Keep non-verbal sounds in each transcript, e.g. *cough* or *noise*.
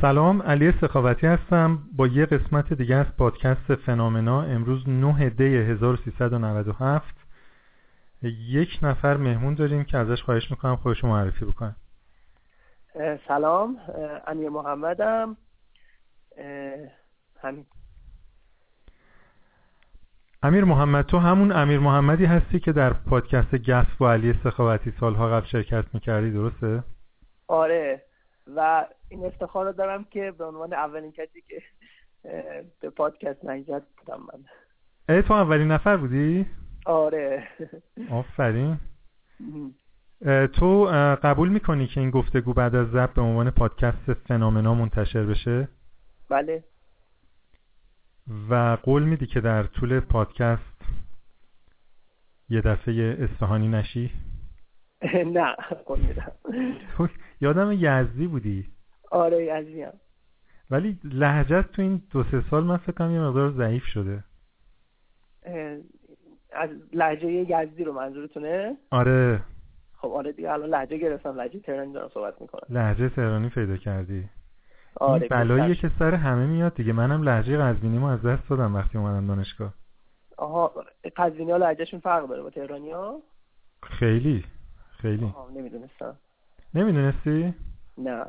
سلام علی سخاوتی هستم. با یه قسمت دیگه از پادکست فنامنا امروز 9 دی 1397 یک نفر مهمون داریم که ازش خواهش می‌کنم خودش معرفی بکنه. سلام امیر محمدم. همین. امیر محمد تو همون امیر محمدی هستی که در پادکست گس با علی سخاوتی سالها قبل شرکت می‌کردی درسته؟ آره و این افتخار رو دارم که به عنوان اولین کسی که به پادکست نجات بودم من. ای تو اولین نفر بودی؟ آره. آفرین. تو قبول می‌کنی که این گفتگو بعد از ضبط به عنوان پادکست فنامنا منتشر بشه؟ بله. و قول میدی که در طول پادکست یه دفعه اصفهانی نشی؟ *laughs* نه قول میدم. یادم یزدی بودی. آره یزدی هم ولی لهجت تو این دو سه سال من فکر کنم یه مقدار ضعیف شده. از لهجه یزدی رو منظورتونه؟ آره. خب آره دیگه الان لهجه گرفتم. لهجه تهرانی دارم صحبت می‌کنم. لهجه تهرانی پیدا کردی. آره این بلاییه که سر همه میاد دیگه. منم لهجه قزوینی از دست دادم وقتی اومدم دانشگاه. آها قزوینی ها لهجهشون فرق داره با تهرانی ها؟ خیلی. خیلی. آها نمی‌دونستم. نمی‌دونستی؟ نه.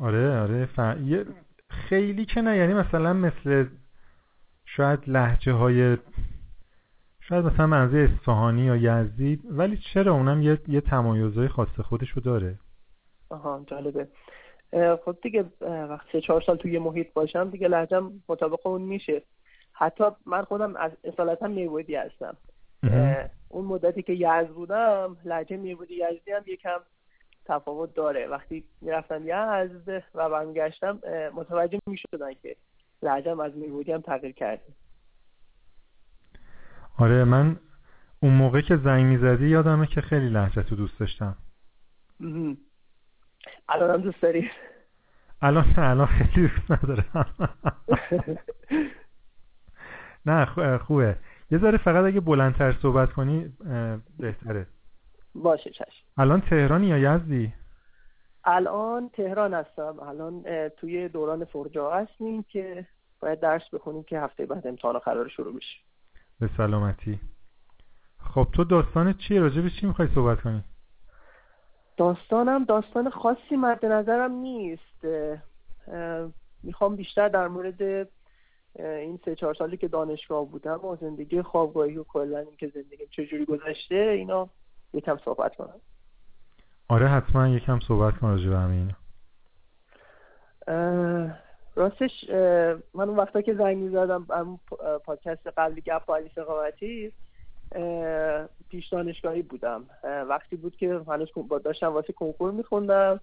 آره آره ف... یه... خیلی که نه یعنی مثلا مثل شاید لحجه های شاید مثلا منزه اصفهانی یا یزدی ولی چرا اونم یه, یه تمایزهای خاص خودشو داره؟ آها جالبه. خب دیگه وقتی سه چهار سال توی محیط باشم دیگه لهجم مطابق اون میشه. حتی من خودم از اصالتا میبودی هستم. اون مدتی که یزد بودم لهجه میبودی یزدی هم یکم تفاوت داره. وقتی می‌رفتم یزد و برمیگشتم متوجه می‌شدن که لهجم از میبودی هم تغییر کرده آره من اون موقع که زنگ می‌زدی یادمه که خیلی لحجه تو دوست داشتم. الان هم دوست داری؟ الان نه الان خیلی دوست ندارم. *laughs* نه خوبه. یه ذره فقط اگه بلندتر صحبت کنی بهتره. باشه چشم. الان تهرانی یا یزدی؟ الان تهران هستم. الان توی دوران فرجا هستیم که باید درس بخونیم که هفته بعد امتحان قرار شروع بشه. به سلامتی. خب تو داستان چیه؟ راجع به چی می‌خوای صحبت کنی؟ داستانم داستان خاصی مد نظرم نیست. می‌خوام بیشتر در مورد این سه چهار سالی که دانشگاه بودم و زندگی خوابگاهی و کلا اینکه زندگی چجوری گذشته اینا یکم صحبت کنم. آره حتما یکم صحبت کن راجع به همین راستش من اون وقتا که زنگ می‌زدم اون پادکست قبلی گپ علی سقاوتی پیش دانشگاهی بودم. وقتی بود که هنوز با داشتم واسه کنکور میخوندم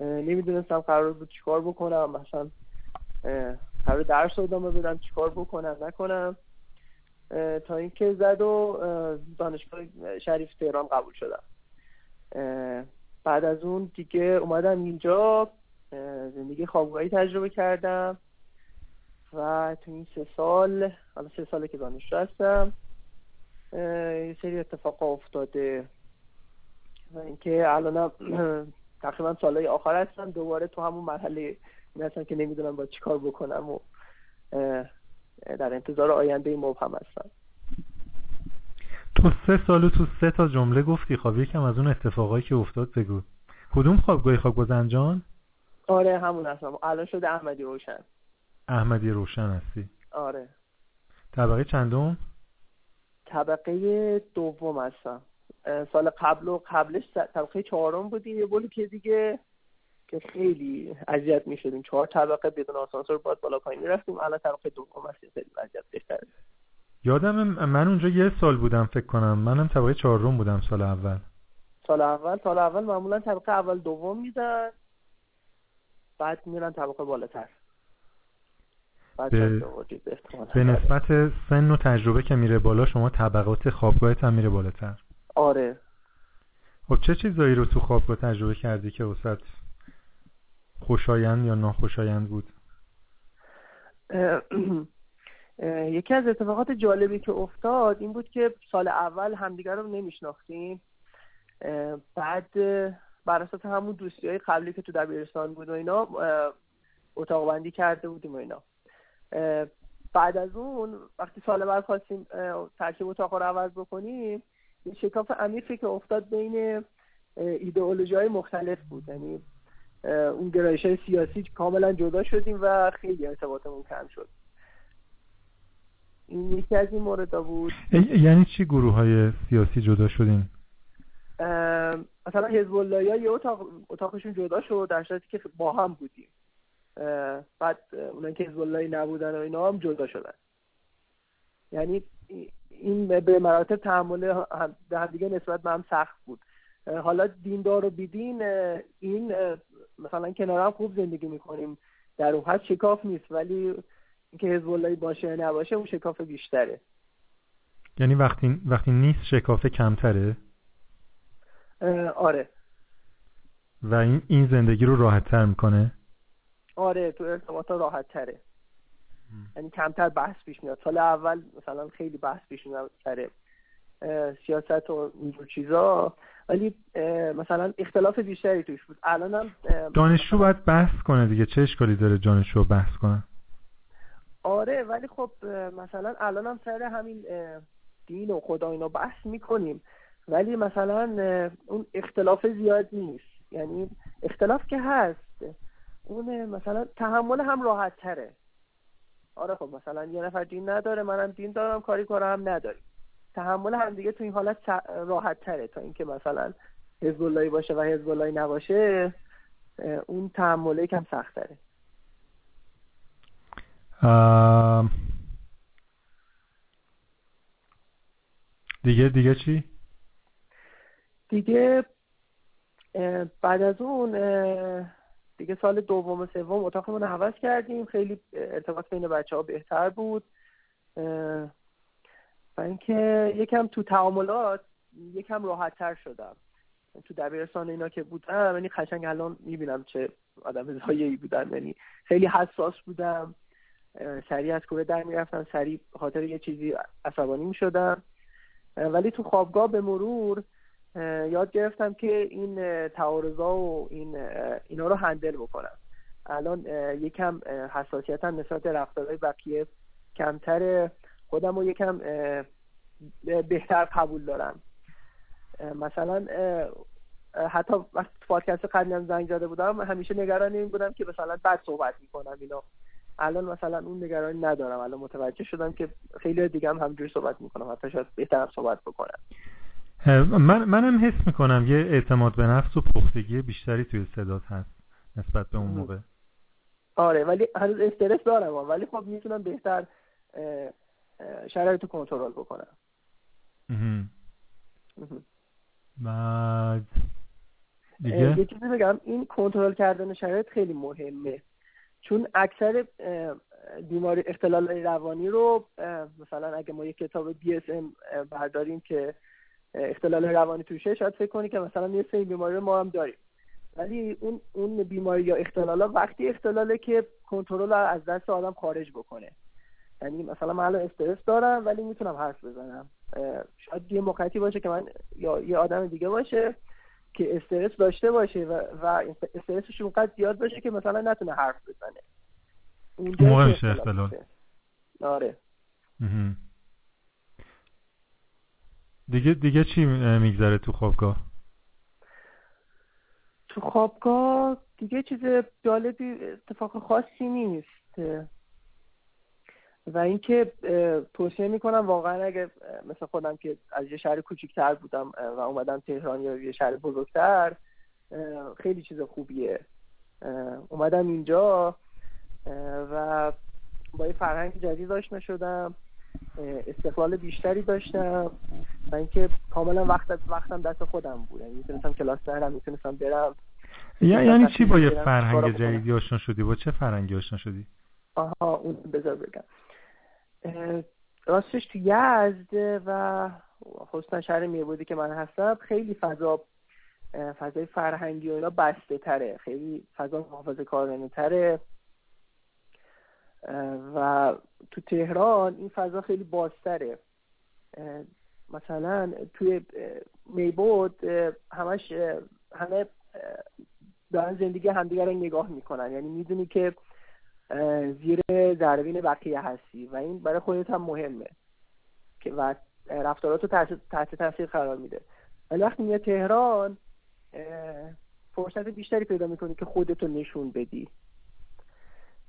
نمی‌دونستم قرار بود چیکار بکنم مثلا قرار درس ادامه بدم چیکار بکنم نکنم. تا اینکه زد و دانشگاه شریف تهران قبول شدم. بعد از اون دیگه اومدم اینجا زندگی خوابگاهی تجربه کردم. و تو این سه سال حالا سه ساله که دانشجو هستم یه سری اتفاق افتاده. و اینکه الانم *clears throat* تقریبا سالهای آخر هستم دوباره تو همون مرحله هستم که نمی‌دونم با چیکار بکنم و در انتظار آینده مبهم هستم. تو سه سالو تو سه تا جمله گفتی خب یکم از اون اتفاقایی که افتاد بگو. کدوم خوابگاهی خواب گذنجان؟ آره همون هستم. الان شده احمدی روشن. احمدی روشن هستی. آره. طبقه چندم؟ طبقه دوم هستم. سال قبل و قبلش طبقه چهارم بودیم. یه بولی که دیگه که خیلی اذیت می‌شدیم. چهار طبقه بدون آسانسور باید بالا پایین می‌رفتیم. الان طبقه دوم هست. خیلی وضعیت بهتره. یادم من اونجا یه سال بودم فکر کنم. منم طبقه چهارم بودم سال اول. سال اول؟ سال اول معمولا طبقه اول دوم میدن. بعد میرن طبقه بالاتر. به, به نسبت سن و تجربه که میره بالا شما طبقات خوابگاهت هم میره بالاتر. آره. خب چه چیزایی رو تو خوابگاه تجربه کردی که وسط خوشایند یا ناخوشایند بود؟ *clears throat* یکی از اتفاقات جالبی که افتاد این بود که سال اول همدیگر رو نمیشناختیم. بعد بر اساس همون دوستی های قبلی که تو دبیرستان بود و اینا اتاق بندی کرده بودیم و اینا. بعد از اون وقتی سال بعد خواستیم ترکیب اتاق رو عوض بکنیم این شکاف عمیقی که افتاد بین ایدئولوژی های مختلف بود. یعنی اون گرایش های سیاسی کاملا جدا شدیم و خیلی ارتباطمون کم شد. این یکی از این مورد بود. یعنی چی گروه های سیاسی جدا شدیم مثلا حزب الله یه اتاق اتاقشون جدا شد در صورتی که با هم بودیم. بعد اونایی که حزب الله نبودن و اینا هم جدا شدن. یعنی این به مراتب تحمل هم دیگه نسبت به هم سخت بود. حالا دیندار و بیدین این مثلا کنار هم خوب زندگی می‌کنیم در اون حد شکاف نیست ولی اینکه حزب الله باشه نباشه اون شکاف بیشتره. یعنی وقتی وقتی نیست شکاف کمتره؟ آره. و این این زندگی رو راحت تر می‌کنه؟ آره تو ارتباط راحت تره یعنی کمتر بحث پیش میاد. سال اول مثلا خیلی بحث پیش میاد سر سیاست و اینجور چیزا. ولی مثلا اختلاف بیشتری توش بود. الانم دانشجو باید بحث کنه دیگه. چه اشکالی داره دانشجو بحث کنه؟ آره ولی خب مثلا الانم سر همین دین و خدا اینا بحث می‌کنیم. ولی مثلا اون اختلاف زیاد نیست. یعنی اختلاف که هست. اون مثلا تحمل هم راحت تره. آره خب مثلا یه نفر دین نداره منم دین دارم کاری کارم هم نداریم. تحمل هم دیگه تو این حالت راحت تره تا اینکه مثلا حزب اللهی باشه و حزب اللهی نباشه اون تحمله کم سخت تره دیگه دیگه چی؟ دیگه بعد از اون دیگه سال دوم و سوم اتاقمون رو عوض کردیم. خیلی ارتباط بین بچه ها بهتر بود. اینکه یکم تو تعاملات یکم راحت تر شدم. تو دبیرستان اینا که بودم یعنی قشنگ الان می‌بینم چه آدم زایهی بودم یعنی خیلی حساس بودم. سریع از کوره در می‌رفتم سریع خاطر یه چیزی عصبانی می‌شدم. ولی تو خوابگاه به مرور یاد گرفتم که این تعارضا و این اینا رو هندل بکنم. الان یکم حساسیتم نسبت رفتارهای بقیه کمتر خودم رو یکم بهتر قبول دارم. مثلا حتی وقتی پادکست قبلی هم زنگ زده بودم همیشه نگران این بودم که مثلا بد صحبت می‌کنم اینا الان مثلا اون نگرانی ندارم. الان متوجه شدم که خیلی دیگه هم همجوری صحبت می‌کنم. حتی شاید بهتر صحبت بکنم. من منم حس می‌کنم یه اعتماد به نفس و پختگی بیشتری توی صدات هست نسبت به اون موقع. آره ولی هنوز استرس دارم. ولی خب می‌تونم بهتر شرایط رو کنترل بکنم بعد دیگه؟ یه چیزی بگم این کنترل کردن شرایط خیلی مهمه. چون اکثر بیماری اختلال روانی رو مثلا اگه ما یه کتاب DSM برداریم که اختلال روانی توشه شاید فکر کنی که مثلا یه سری بیماری رو ما هم داریم. ولی اون اون بیماری یا اختلال وقتی اختلاله که کنترل از دست آدم خارج بکنه. یعنی مثلا من الان استرس دارم ولی می‌تونم حرف بزنم. شاید یه موقعیتی باشه که من یا یه آدم دیگه باشه که استرس داشته باشه و, و استرسش اونقدر زیاد باشه که مثلا نتونه حرف بزنه. اون موقع میشه اختلال. آره. دیگه دیگه چی میگذره تو خوابگاه؟ تو خوابگاه دیگه چیز جالبی اتفاق خاصی نیست. و اینکه توصیه می‌کنم واقعا اگه مثل خودم که از یه شهر کوچیکتر بودم و اومدم تهران یا یه شهر بزرگتر خیلی چیز خوبیه. اومدم اینجا و با یه فرهنگ جدید آشنا شدم استقلال بیشتری داشتم و اینکه کاملا وقت وقتم دست خودم بود. یعنی می‌تونستم کلاس برم می‌تونستم برم. یعنی چی با یه فرهنگ جدیدی آشنا شدی؟ با چه فرهنگی آشنا شدی؟ آها اون بذار بگم. راستش تو یزد و خصوصا شهر میربودی که من هستم خیلی فضا فضای فرهنگی و اینا بسته تره. خیلی فضا محافظه کارانه تره. و تو تهران این فضا خیلی بازتره. مثلا توی میبود همش همه دارن زندگی همدیگه رو نگاه می‌کنن. یعنی می‌دونی که زیر ذروین بقیه هستی و این برای خودت هم مهمه که و رفتارات رو تحت تاثیر قرار میده. ولی وقتی میاد تهران فرصت بیشتری پیدا می‌کنی که خودتو نشون بدی.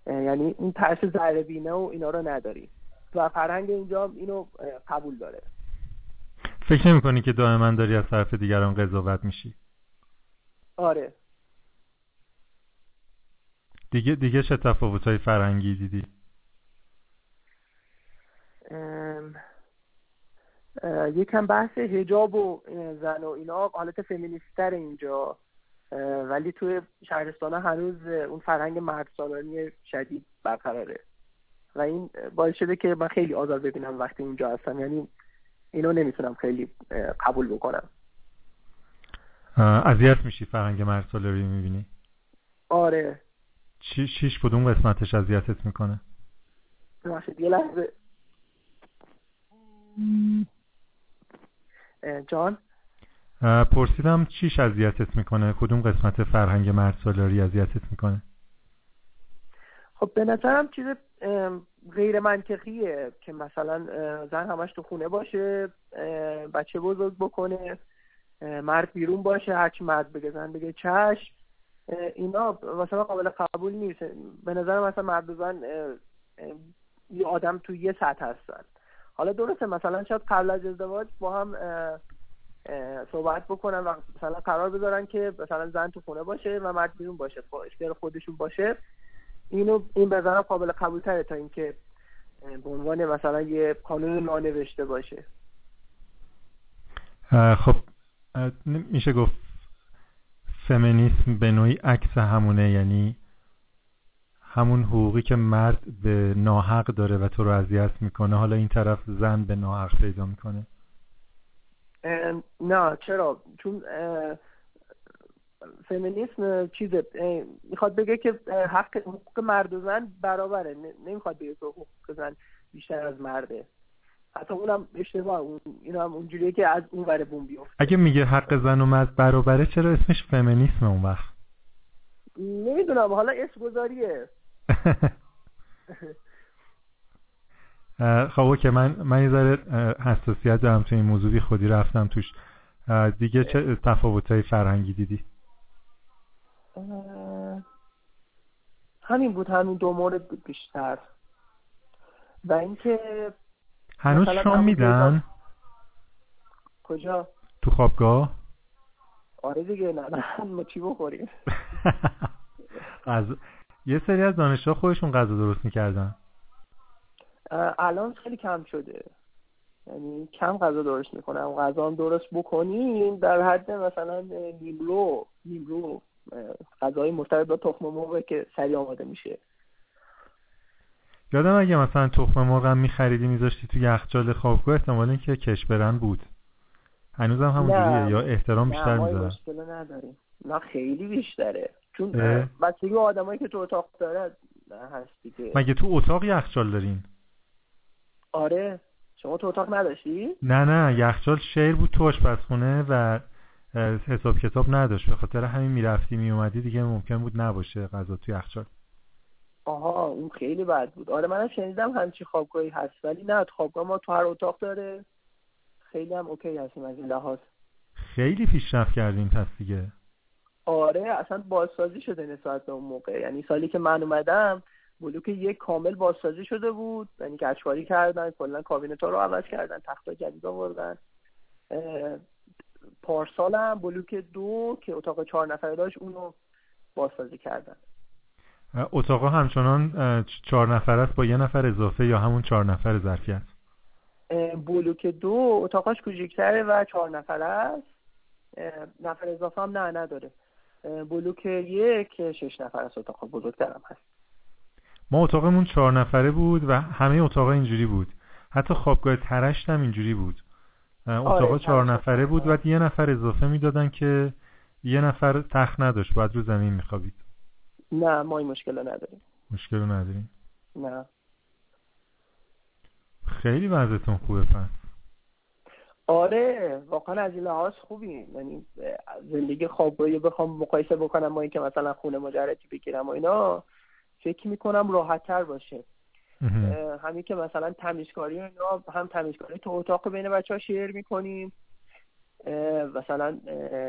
یعنی این ترس ذره و اینا رو نداری. و فرهنگ اینجا اینو قبول داره. فکر نمی کنی که دائما داری از طرف دیگران قضاوت میشی؟ آره. دیگه دیگه چه تفاوت های فرهنگی دیدی؟ یکم بحث هجاب و زن و اینا حالت فمینیستر اینجا. ولی توی شهرستان هنوز اون فرهنگ مرد سالانی شدید برقراره. و این باعث شده که من خیلی آزار ببینم وقتی اونجا هستم. یعنی اینو نمی‌تونم خیلی قبول بکنم. اذیت میشی فرهنگ مرد سالاری می‌بینی؟ آره. چی شیش کدوم قسمتش اذیتت می‌کنه؟ یه لحظه. جان؟ پرسیدم چیش اذیتت می‌کنه؟ کدوم قسمت فرهنگ مرد سالاری اذیتت می‌کنه؟ خب به نظرم چیز غیر منطقیه که مثلا زن همش تو خونه باشه بچه بزرگ بکنه مرد بیرون باشه هرچی مرد بگه زن بگه چشم. اینا مثلا قابل قبول نیست. به نظر مثلا زن یه آدم تو یه سطح هستن. حالا درسته مثلا شاید قبل از ازدواج با هم صحبت بکنن و مثلا قرار بذارن که مثلا زن تو خونه باشه و مرد بیرون باشه با اختیار خودشون باشه. اینو این به قابل قبول تره تا اینکه به عنوان مثلا یه قانون نانوشته باشه. خب میشه گفت فمینیسم به نوعی عکس همونه یعنی همون حقوقی که مرد به ناحق داره و تو رو اذیت می‌کنه. حالا این طرف زن به ناحق پیدا می‌کنه. نه چرا؟ چون فمینیسم چیز می‌خواد بگه که حق حقوق مرد و زن برابره. نمی‌خواد بگه که حقوق زن بیشتر از مرده. حتی اونم اشتباه اون اینا هم اونجوریه که از اون ور بوم بیفته. اگه میگه حق زن و مرد برابره چرا اسمش فمینیسم اون وقت؟ نمی‌دونم حالا اسم گذاریه. *laughs* خب اوکی من من یه ذره حساسیت دارم تو این موضوعی خودی رفتم توش. دیگه چه تفاوتهای فرهنگی دیدی؟ همین بود همین دو مورد بیشتر. و اینکه هنوز شام میدن؟ کجا؟ تو خوابگاه؟ آره دیگه نه نه ما چی بخوریم؟ *laughs* یه سری از دانشجو خودشون غذا درست می‌کردن. الان خیلی کم شده. یعنی کم غذا درست می‌کنم. غذا هم درست بکنیم در حد مثلا نیمرو نیمرو غذای مرتبط با تخم مرغ که سریع آماده میشه. یادم اگه مثلا تخم مرغ هم میخریدی میذاشتی تو یخچال خوابگاه احتمال اینکه کش برن بود. هنوزم همونجوریه یا احترام بیشتر می‌ذارن. نه نداریم. نه خیلی بیشتره. چون بچگی آدمایی که تو اتاق داره هست دیگه. مگه تو اتاق یخچال دارین؟ آره. شما تو اتاق نداشتی؟ نه نه. یخچال شیر بود تو آشپزخونه و حساب کتاب نداشت. به خاطر همین می‌رفتی میومدی دیگه ممکن بود نباشه غذا تو یخچال. آها اون خیلی بد بود. آره منم شنیدم همچی خوابگاهی هست ولی نه خوابگاه ما تو هر اتاق داره. خیلی هم اوکی هستیم از این لحاظ. خیلی پیشرفت کردیم پس دیگه. آره اصلا بازسازی شده نسبت به اون موقع. یعنی سالی که من اومدم بلوک یک کامل بازسازی شده بود. یعنی گچکاری کردن کلا کابینت ها رو عوض کردن تخت جدید آوردن. پارسال هم بلوک دو که اتاق چهار نفره داشت اونو بازسازی کردن. اتاق همچنان چهار نفر است با یه نفر اضافه یا همون چهار نفر ظرفیت؟ بلوک دو اتاقاش کوچیکتره و چهار نفر است. نفر اضافه هم نه نداره. بلوک یک شش نفر است. اتاق بزرگترم هست. ما اتاقمون چهار نفره بود و همه اتاق اینجوری بود. حتی خوابگاه ترشت هم اینجوری بود. اتاق آره چهار نفره بود. و یه نفر اضافه می‌دادن که یه نفر تخت نداشت. باید رو زمین میخوابید. نه ما این مشکل نداریم. مشکل نداریم؟ نه. خیلی وضعتون خوبه پس. آره واقعا از این لحاظ خوبی یعنی زندگی خوابگاهی بخوام مقایسه بکنم با اینکه مثلا خونه مجردی بگیرم و اینا فکر می‌کنم راحت تر باشه همین که مثلا تمیزکاری اینا هم تمیزکاری تو اتاق بین بچه ها شیر می‌کنیم. مثلا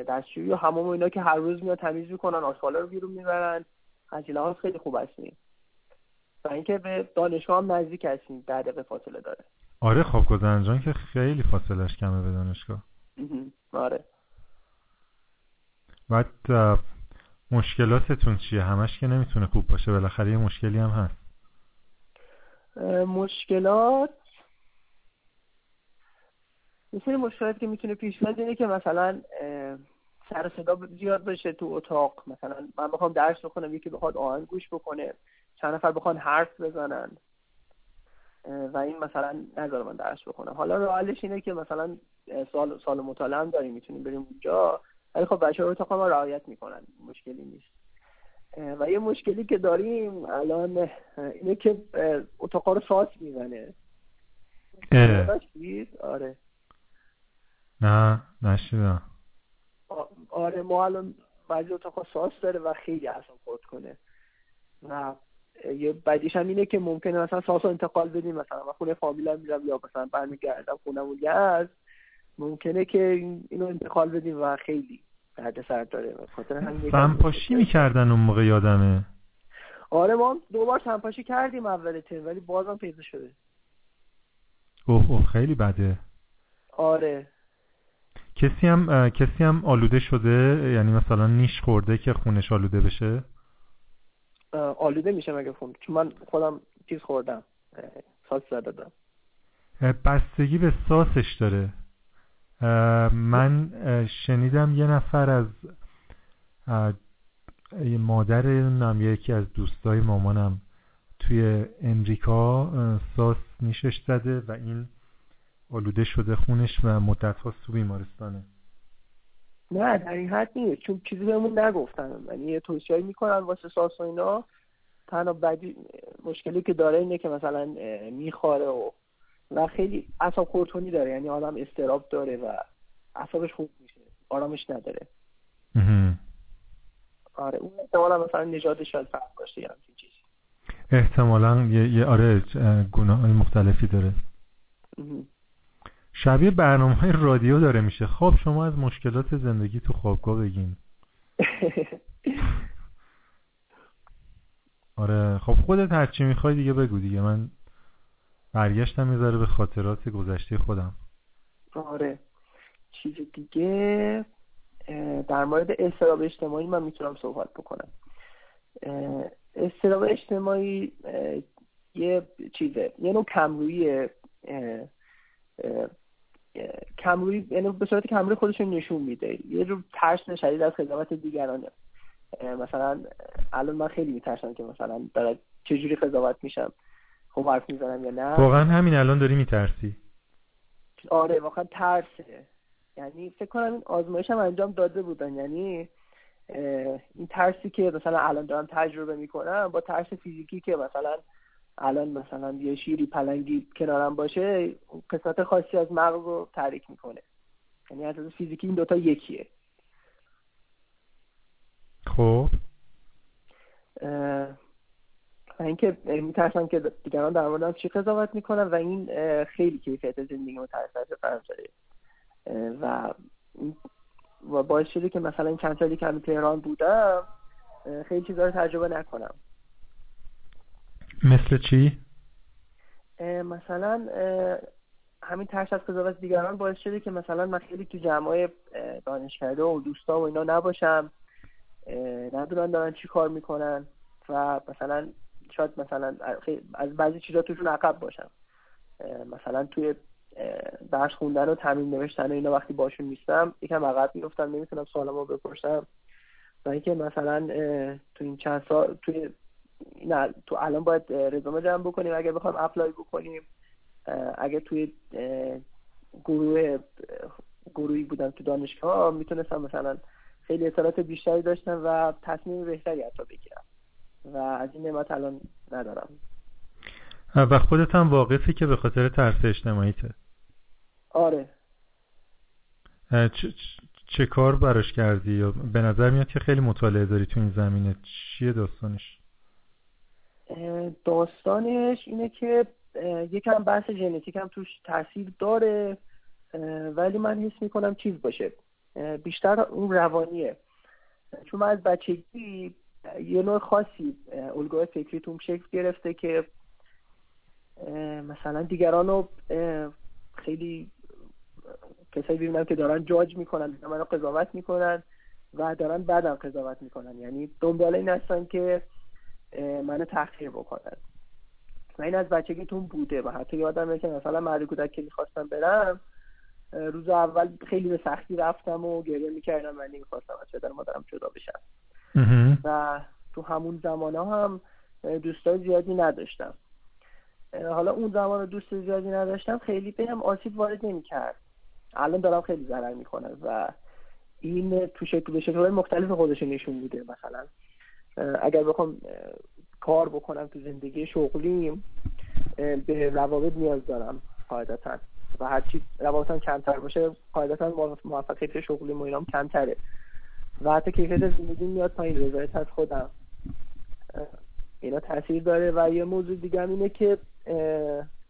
دستشویی و همون اینا که هر روز میاد تمیز می‌کنن آشغالا رو بیرون می‌برن. از لحاظ خیلی خوب هستیم. و اینکه به دانشگاه هم نزدیک هستیم ده دقیقه فاصله داره. آره خب گذنجان که خیلی فاصلش کمه به دانشگاه. آره. بعد مشکلاتتون چیه؟ همش که نمی‌تونه خوب باشه بالاخره یه مشکلی هم هست. مشکلات؟ مثل مشکلاتی که می‌تونه پیش بیاد اینه که مثلا سر صدا زیاد بشه تو اتاق. مثلا من بخوام درس بخونم یکی بخواد آهنگ گوش بکنه چند نفر بخوان حرف بزنن. و این مثلا نظر من درس بخونم. حالا رئالش اینه که مثلا سال سال مطالعه هم داریم می‌تونیم بریم اونجا. ولی خب بچه اتاق ما رعایت می‌کنن مشکلی نیست. و یه مشکلی که داریم الان اینه که اتاق رو ساس می‌زنه. آره. نه نشیدم. آره ما الان بعضی اتاق ساس داره و خیلی اصلا خورد کنه. و یه بدیش هم اینه که ممکنه مثلا ساس رو انتقال بدیم مثلا من خونه فامیلا میرم یا مثلا برمیگردم خونمون از ممکنه که اینو انتقال بدیم و خیلی درد سر داره. سنپاشی می‌کردن اون موقع یادمه؟ آره ما دو بار سنپاشی کردیم اول ترم ولی بازم پیدا شده. اوه اوه خیلی بده. آره. کسی هم کسی هم آلوده شده؟ یعنی مثلا نیش خورده که خونش آلوده بشه؟ آلوده میشه مگه خون؟ چون من خودم چیز خوردم ساس زده بستگی به ساسش داره. من شنیدم یه نفر از مادر نم یکی از دوستای مامانم توی امریکا ساس نیشش زده و این آلوده شده خونش و مدت هاست تو بیمارستانه. نه در این حد نیست. چون چیزی بهمون نگفتن. یعنی یه توصیه می‌کنن واسه ساس و اینا. تنها بدی مشکلی که داره اینه که مثلا میخواره و و خیلی اصاب خورتونی داره. یعنی آدم استراب داره و اعصابش خوب میشه. آرامش نداره. آره اون احتمالا مثلا نژاد شاید فرق باشه همچین چیزی. احتمالا یه, یه آره گناه مختلفی داره. شبیه برنامه های رادیو داره میشه. خب شما از مشکلات زندگی تو خوابگاه بگین. *laughs* آره خب خودت هرچی می‌خوای دیگه بگو دیگه. من برگشتم می‌ذاره به خاطرات گذشته خودم. آره. چیز دیگه در مورد استراب اجتماعی من می‌تونم صحبت بکنم. استراب اجتماعی یه چیزه یه نوع کمرویه. کمروی یعنی به صورت کمروی خودشون نشون میده. یه رو ترس شدید از خدمت دیگرانه مثلا الان من خیلی میترسم که مثلا دارد چجوری قضاوت میشم خوب حرف می‌زنم یا نه. واقعا همین الان داری میترسی. آره واقعا ترسه. یعنی فکر کنم این آزمایش هم انجام داده بودن. یعنی این ترسی که مثلا الان دارم تجربه می‌کنم با ترس فیزیکی که مثلا الان مثلا یه شیری پلنگی کنارم باشه قسمت خاصی از مغز رو تحریک می‌کنه. یعنی از فیزیکی این دوتا یکیه. خب. و اینکه میترسم که دیگران در مورد چی قضاوت می‌کنن و این خیلی کیفیت زندگی تحت فرم و و باعث شده که مثلا چند سالی که تهران بودم خیلی چیزا رو تجربه نکنم. مثل چی؟ مثلا همین ترس از قضاوت دیگران باعث شده که مثلا من خیلی تو جمعای دانشکده و دوستا و اینا نباشم. ندونن دارن چی کار می‌کنن و مثلا شاید مثلا از بعضی چیزا توشون عقب باشم. مثلا توی درس خوندن و تمرین نوشتن و اینا وقتی باشون نیستم یکم عقب میفتم نمی‌تونم سوالمو بپرسم. و اینکه مثلا تو این چند سال توی نه تو الان باید رزومه جمع بکنیم اگه بخوام اپلای بکنیم اگه توی گروه گروهی بودم تو دانشگاه می‌تونستم مثلا خیلی اطلاعات بیشتری داشتم و تصمیم بهتری حتی بگیرم و از این نعمت الان ندارم. و خودت هم واقفی که به خاطر ترس اجتماعیته آره. چه, چه کار براش کردی؟ یا به نظر میاد که خیلی مطالعه داری تو این زمینه. چیه داستانش؟ داستانش اینه که یکم بحث ژنتیک هم توش تاثیر داره ولی من حس می‌کنم چیز باشه. بیشتر اون روانیه. چون من از بچگی یه نوع خاصی الگوی فکری توم شکل گرفته که مثلا دیگران رو خیلی کسایی ببینم که دارن جاج می‌کنن منو قضاوت می‌کنن و دارن بعدم قضاوت می‌کنن. یعنی دنبال این هستن که منو تحقیر بکنن. و این از بچگیتون بوده و حتی یادمه که مثلا مهد کودک که می‌خواستم برم روز اول خیلی به سختی رفتم و گریه می‌کردم من نمی‌خواستم از پدر مادرم جدا بشم. و تو همون زمان ها هم دوستای زیادی نداشتم. حالا اون زمان دوست زیادی نداشتم خیلی بهم آسیب وارد نمی‌کرد. الان دارم خیلی ضرر می‌کنه و این تو شکل به شکل مختلف خودش نشون میده مثلا. اگر بخوام کار بکنم تو زندگی شغلیم به روابط نیاز دارم قاعدتا. و هرچی روابطم کمتر باشه قاعدتا موفقیت شغلی و اینام کمتره. و حتی کیفیت زندگی میاد پایین رضایت از خودم. اینا تاثیر داره. و یه موضوع دیگه هم اینه که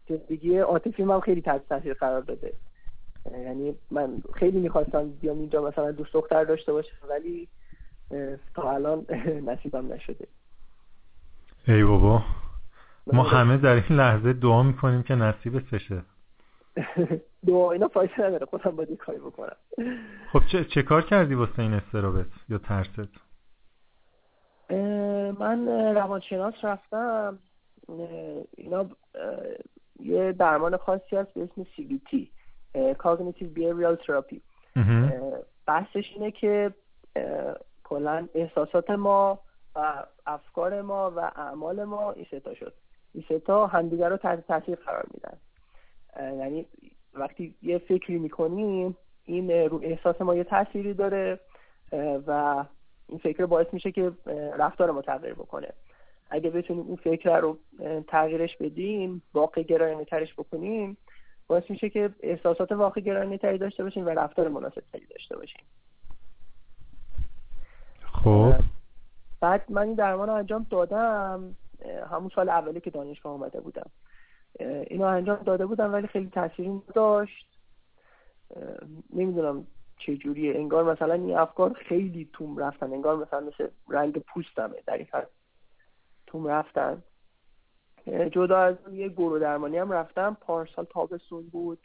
زندگی عاطفی هم خیلی تحت تاثیر قرار داده. یعنی من خیلی می‌خواستم بیام اینجا مثلا دوست دختر داشته باشه ولی تا الان *laughs* نصیبم نشده. ای بابا. ما همه در این لحظه دعا می‌کنیم که نصیب بشه. *laughs* دعا اینا فایده نداره. خودم باید کاری بکنم. خب چه, چه کار کردی واسه این استرابت یا ترست؟ من روانشناس رفتم. اینا یه درمان خاصی هست به اسم CBT Cognitive Behavioral Therapy. بحثش اینه که کلا احساسات ما و افکار ما و اعمال ما این ستا شد. این ستا همدیگر رو تحت تاثیر قرار میدن. یعنی وقتی یه فکری می‌کنیم این رو احساس ما یه تأثیری داره و این فکر باعث میشه که رفتار ما تغییر بکنه. اگه بتونیم این فکر رو تغییرش بدیم واقع گرایانه ترش بکنیم باعث میشه که احساسات واقع گرایانه تری داشته باشیم و رفتار مناسب تری داشته باشیم. خب. بعد من این درمان انجام دادم همون سال اولی که دانشگاه آمده بودم. اینو انجام داده بودم ولی خیلی تاثیری داشت نمی‌دونم چه جوریه. انگار مثلا این افکار خیلی توم رفتن. انگار مثلا مثل رنگ پوستمه. در توم رفتن. جدا از یه گروه درمانی هم رفتم. پارسال تابستون بود.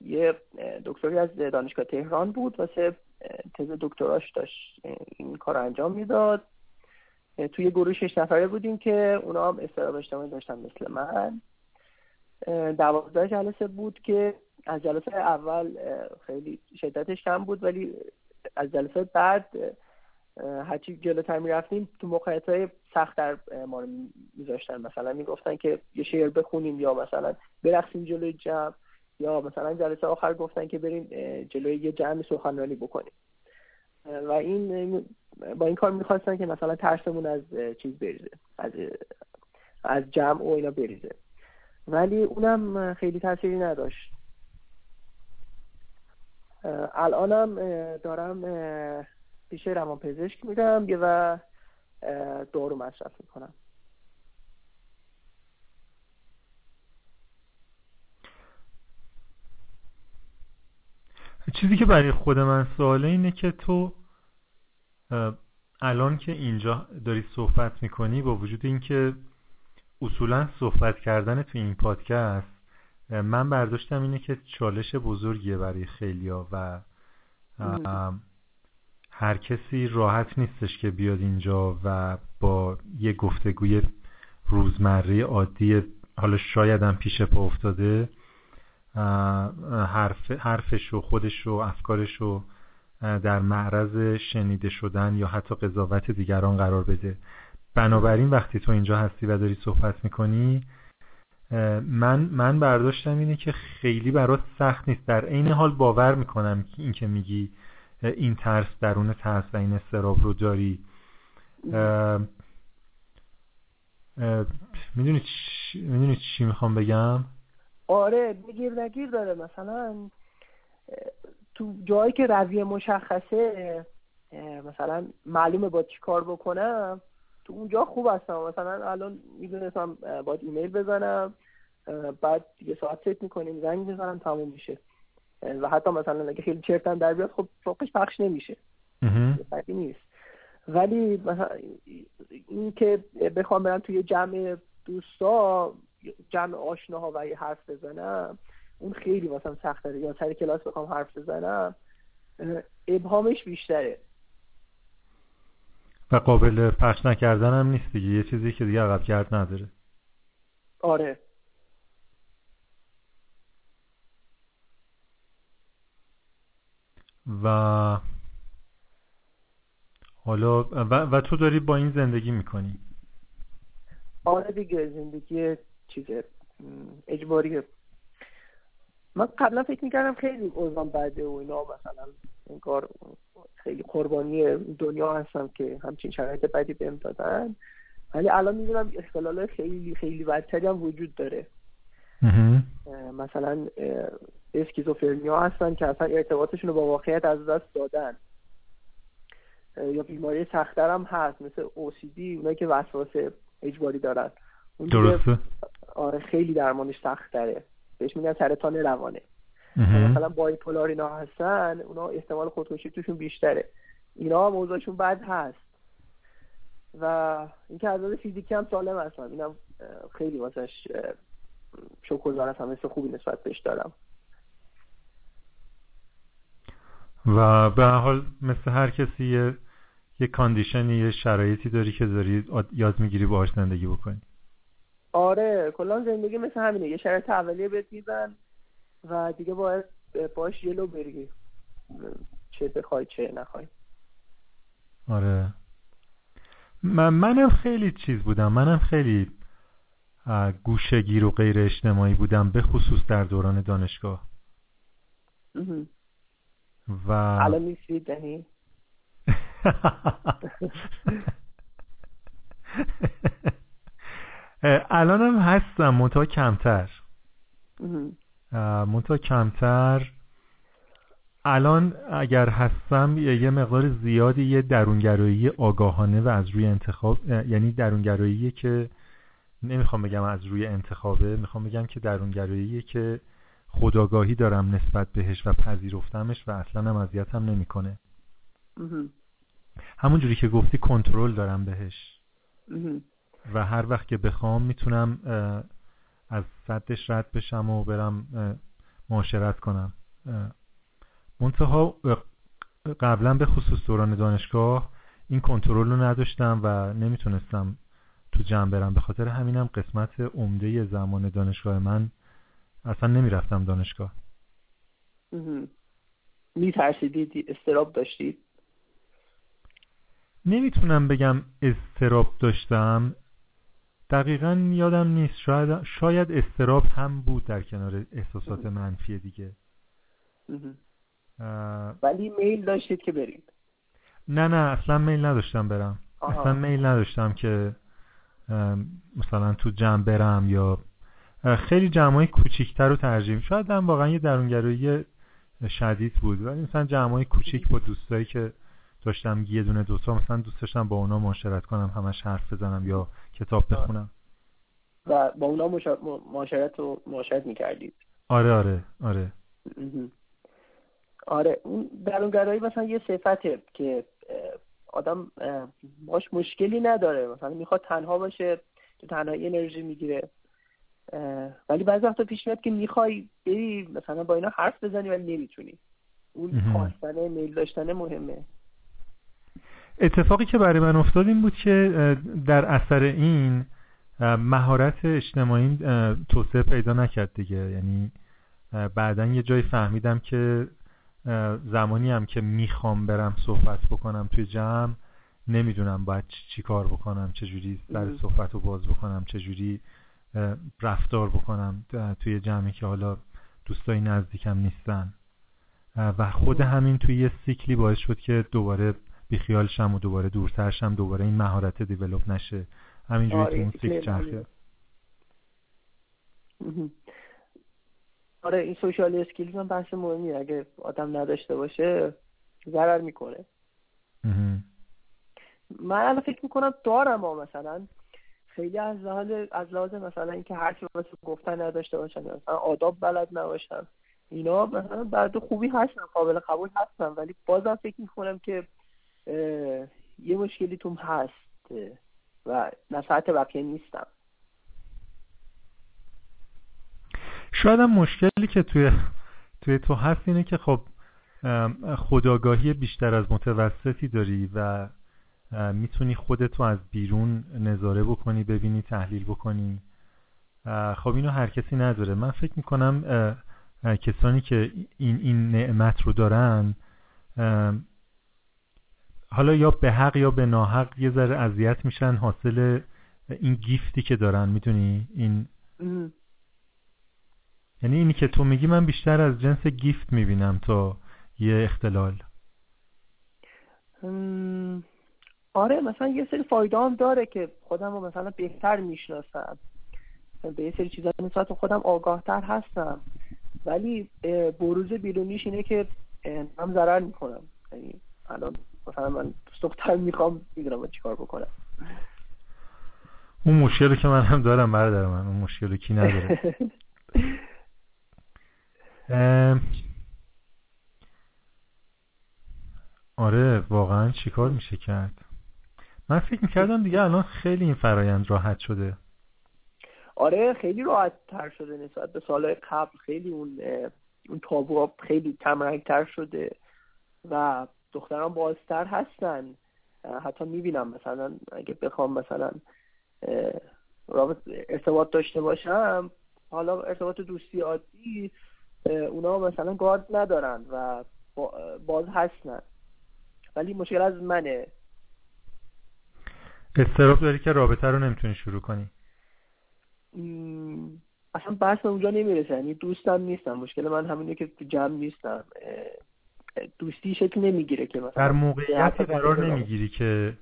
یه دکتری از دانشگاه تهران بود. واسه تز دکتراش داشت این کار انجام می‌داد. توی گروه شش نفره بودیم که اونا هم استراب اجتماعی داشتن مثل من. دوازده جلسه بود که از جلسه اول خیلی شدتش کم بود ولی از جلسه بعد هرچی جلوتر می‌رفتیم تو موقعیت های سخت در ما رو میذاشتن. مثلا می‌گفتن که یه شعر بخونیم یا مثلا برقصیم جلوی جمع. یا مثلا جلسه آخر گفتن که بریم جلوی یه جمع سخنرانی بکنیم. و این با این کار می‌خواستن که مثلا ترسمون از چیز بریزه از از جمع و اینا بریزه. ولی اونم خیلی تاثیری نداشت. الانم دارم پیش روان پزشک میرم و دارو مصرف می‌کنم. چیزی که برای خود من سواله اینه که تو الان که اینجا داری صحبت می‌کنی با وجود اینکه اصولا صحبت کردن تو این پادکست من برداشتم اینه که چالش بزرگیه برای خیلیا و هر کسی راحت نیستش که بیاد اینجا و با یه گفتگوی روزمره عادی حالا شاید هم پیش پا افتاده حرف حرفش و خودش و افکارش رو در معرض شنیده شدن یا حتی قضاوت دیگران قرار بده. بنابراین وقتی تو اینجا هستی و داری صحبت می‌کنی من من برداشتم اینه که خیلی برات سخت نیست. در عین حال باور می‌کنم که این که میگی این ترس درون ترس و این استراب رو داری. می‌دونی چی, می‌دونی چی می‌خوام بگم؟ آره بگیر نگیر داره. مثلا تو جایی که رویه مشخصه مثلا معلومه با چی کار بکنم تو اونجا خوب هستم. مثلا الان می‌دونستم باید ایمیل بزنم بعد یه ساعت ست می‌کنیم زنگ بزنم تموم میشه. و حتی مثلا اگه خیلی چرتن در بیاد خب فوقش پخش نمیشه. نیست. ولی مثلا این که بخوام برم توی جمع دوستا جمع آشناها و یه حرف بزنم اون خیلی واسم سخته یا سر کلاس بخوام حرف بزنم ابهامش بیشتره. و قابل پخش نکردن هم نیست دیگه. یه چیزی که دیگه عقب کرد نداره. آره. و حالا و, و تو داری با این زندگی می‌کنی؟ آره دیگه زندگی چیزه اجباریه من قبلا فکر می‌کردم خیلی اوزان بده و اینا مثلا کار خیلی قربانی دنیا هستم که همچین شرایط بدی بهم دادن. ولی الان می‌دونم اختلال خیلی خیلی بدتری هم وجود داره. مثلا اسکیزوفرنیا هستن که اصلا ارتباطشون رو با واقعیت از دست دادن. یا بیماری سختتر هم هست مثل OCD اونایی که وسواس اجباری دارن. درسته؟ آره خیلی درمانش سخت داره بهش میگن سرطان روانه. مثلا بایپولار اینا هستن اونا احتمال خودکشی توشون بیشتره. اینا موضوعشون بد هست. و اینکه از فیزیکی هم سالم هستن اینم خیلی واسش شکرگزار هستم. مثل خوبی نسبت بهش دارم. و به حال مثل هر کسی یه, یه کاندیشنی یه شرایطی داری که داری یاد می‌گیری باهاش زندگی بکنی. آره کلا زندگی مثل همینه. یه شرایط اولیه بهت میدن و دیگه باید باش یلو بری. چه بخوای چه نخوای. آره. من منم خیلی چیز بودم. منم خیلی گوشگیر و غیر اجتماعی بودم به خصوص در دوران دانشگاه. و الان نیستی؟ دنی *laughs* *laughs* الانم هستم منتها کمتر. منتها کمتر. الان اگر هستم یه مقدار زیادی یه درونگرایی آگاهانه و از روی انتخاب یعنی درونگرایی که نمی‌خوام بگم از روی انتخابه می‌خوام بگم که درونگرایی که خداگاهی دارم نسبت بهش و پذیرفتمش و اصلا هم اذیتم نمی‌کنه. همون جوری که گفتی کنترل دارم بهش. و هر وقت که بخوام می‌تونم از صدش رد بشم و برم معاشرت کنم. منتها قبلا به خصوص دوران دانشگاه این کنترل رو نداشتم و نمی‌تونستم تو جمع برم. به خاطر همینم قسمت عمده زمان دانشگاه من اصلا نمی‌رفتم دانشگاه. میترسیدید استراب داشتید؟ نمی‌تونم بگم استراب داشتم. دقیقا یادم نیست. شاید, شاید استراب هم بود در کنار احساسات منفی دیگه. ولی میل داشتید که برید؟ نه نه اصلا میل نداشتم برم. اصلا میل نداشتم که مثلا تو جمع برم یا خیلی جمعای کوچیکتر رو ترجیح شاید هم واقعا یه درونگرایی شدید بود. ولی مثلا جمعای کوچیک با دوستایی که داشتم یه دونه دوتا مثلا دوست داشتم با اونا معاشرت کنم همش حرف بزنم یا کتاب بخونم. و با اونا معاشرت و معاشرت می‌کردید. آره آره آره. آره اون درونگرایی مثلا یه صفته که آدم باش مشکلی نداره. مثلا می‌خواد تنها باشه تو تنهایی انرژی می‌گیره. ولی بعضی وقتا پیش میاد که می‌خوای بری مثلا با اینا حرف بزنی ولی نمی‌تونی. اون خواستنه میل داشتنه مهمه. اتفاقی که برای من افتاد این بود که در اثر این مهارت اجتماعی توسعه پیدا نکرد دیگه. یعنی بعدا یه جایی فهمیدم که زمانی هم که می‌خوام برم صحبت بکنم توی جمع نمی‌دونم باید چی کار بکنم چجوری در صحبت رو باز بکنم چجوری رفتار بکنم توی جمعی که حالا دوستای نزدیکم نیستن. و خود همین توی یه سیکلی باعث شد که دوباره بیخیال شم و دوباره دورتر شم دوباره این مهارت دیولوب نشه. همینجوری تو اون سیکل چرخه. آره این سوشال اسکیلز هم بحث مهمی اگه آدم نداشته باشه ضرر می‌کنه. من الان فکر می‌کنم دارم ها مثلا. خیلی از لحاظ از لحاظ مثلا اینکه حرفی واسه گفتن نداشته باشن مثلا آداب بلد نباشن اینا مثلا بعد خوبی هستن قابل قبول هستن. ولی بازم فکر می‌کنم که یه مشکلی توم هست و نصحت بقیه نیستم. شاید هم مشکلی که توی توی تو هست اینه که خب خداگاهی بیشتر از متوسطی داری و می‌تونی خودتو از بیرون نظاره بکنی ببینی تحلیل بکنی. خب اینو هر کسی نداره. من فکر می‌کنم کسانی که این, این نعمت رو دارن حالا یا به حق یا به ناحق یه ذره اذیت میشن حاصل این گیفتی که دارن می‌دونی؟ این یعنی اینی که تو میگی من بیشتر از جنس گیفت می‌بینم تا یه اختلال. آره مثلا یه سری فایده هم داره که خودم رو مثلا بهتر می‌شناسم. به یه سری چیزا نسبت خودم آگاهتر هستم. ولی بروز بیرونیش اینه که هم ضرر می‌کنم. یعنی الان مثلا من دختر می‌خوام می‌دونم من چیکار بکنم. اون مشکلی که من هم دارم برادر من اون مشکلی کی نداره. *laughs* آره واقعا چیکار میشه کرد؟ من فکر می‌کردم دیگه الان خیلی این فرایند راحت شده. آره خیلی راحت تر شده نسبت به سالهای قبل. خیلی اون اون تابو خیلی کمرنگ تر شده و دختران بازتر هستن. حتی می‌بینم مثلا اگه بخوام مثلا رابط ارتباط داشته باشم حالا ارتباط دوستی عادی اونا مثلا گارد ندارن و باز هستن. ولی مشکل از منه. استراب داری که رابطه رو نمی‌تونی شروع کنی؟ اصلا بحث اونجا نمی‌رسه. یعنی دوستم نیستم. مشکل من همینه که تو جمع نیستم. دوستی شکل نمی‌گیره که مثلا در موقعیتی قرار نمی‌گیری که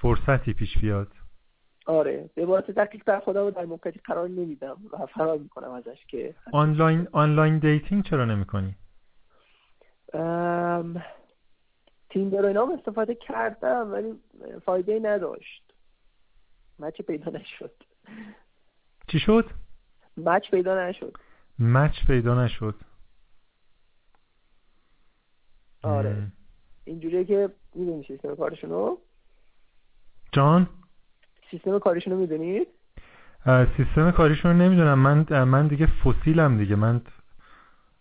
فرصتی پیش بیاد. آره به واسه دقیق در خودم در موقعیتی قرار نمیدم. و فرار می‌کنم ازش که online online dating چرا نمی‌کنی؟ Tinder و اینا استفاده کردم ولی فایده نداشت. مچ پیدا نشد. چی شد؟ مچ پیدا نشد. مچ پیدا نشد. آره. اینجوریه که می‌دونی سیستم کارشونو؟ جان؟ سیستم کارشونو می‌دونی؟ سیستم کاریشون نمی‌دونم. من من دیگه فسیلم دیگه. من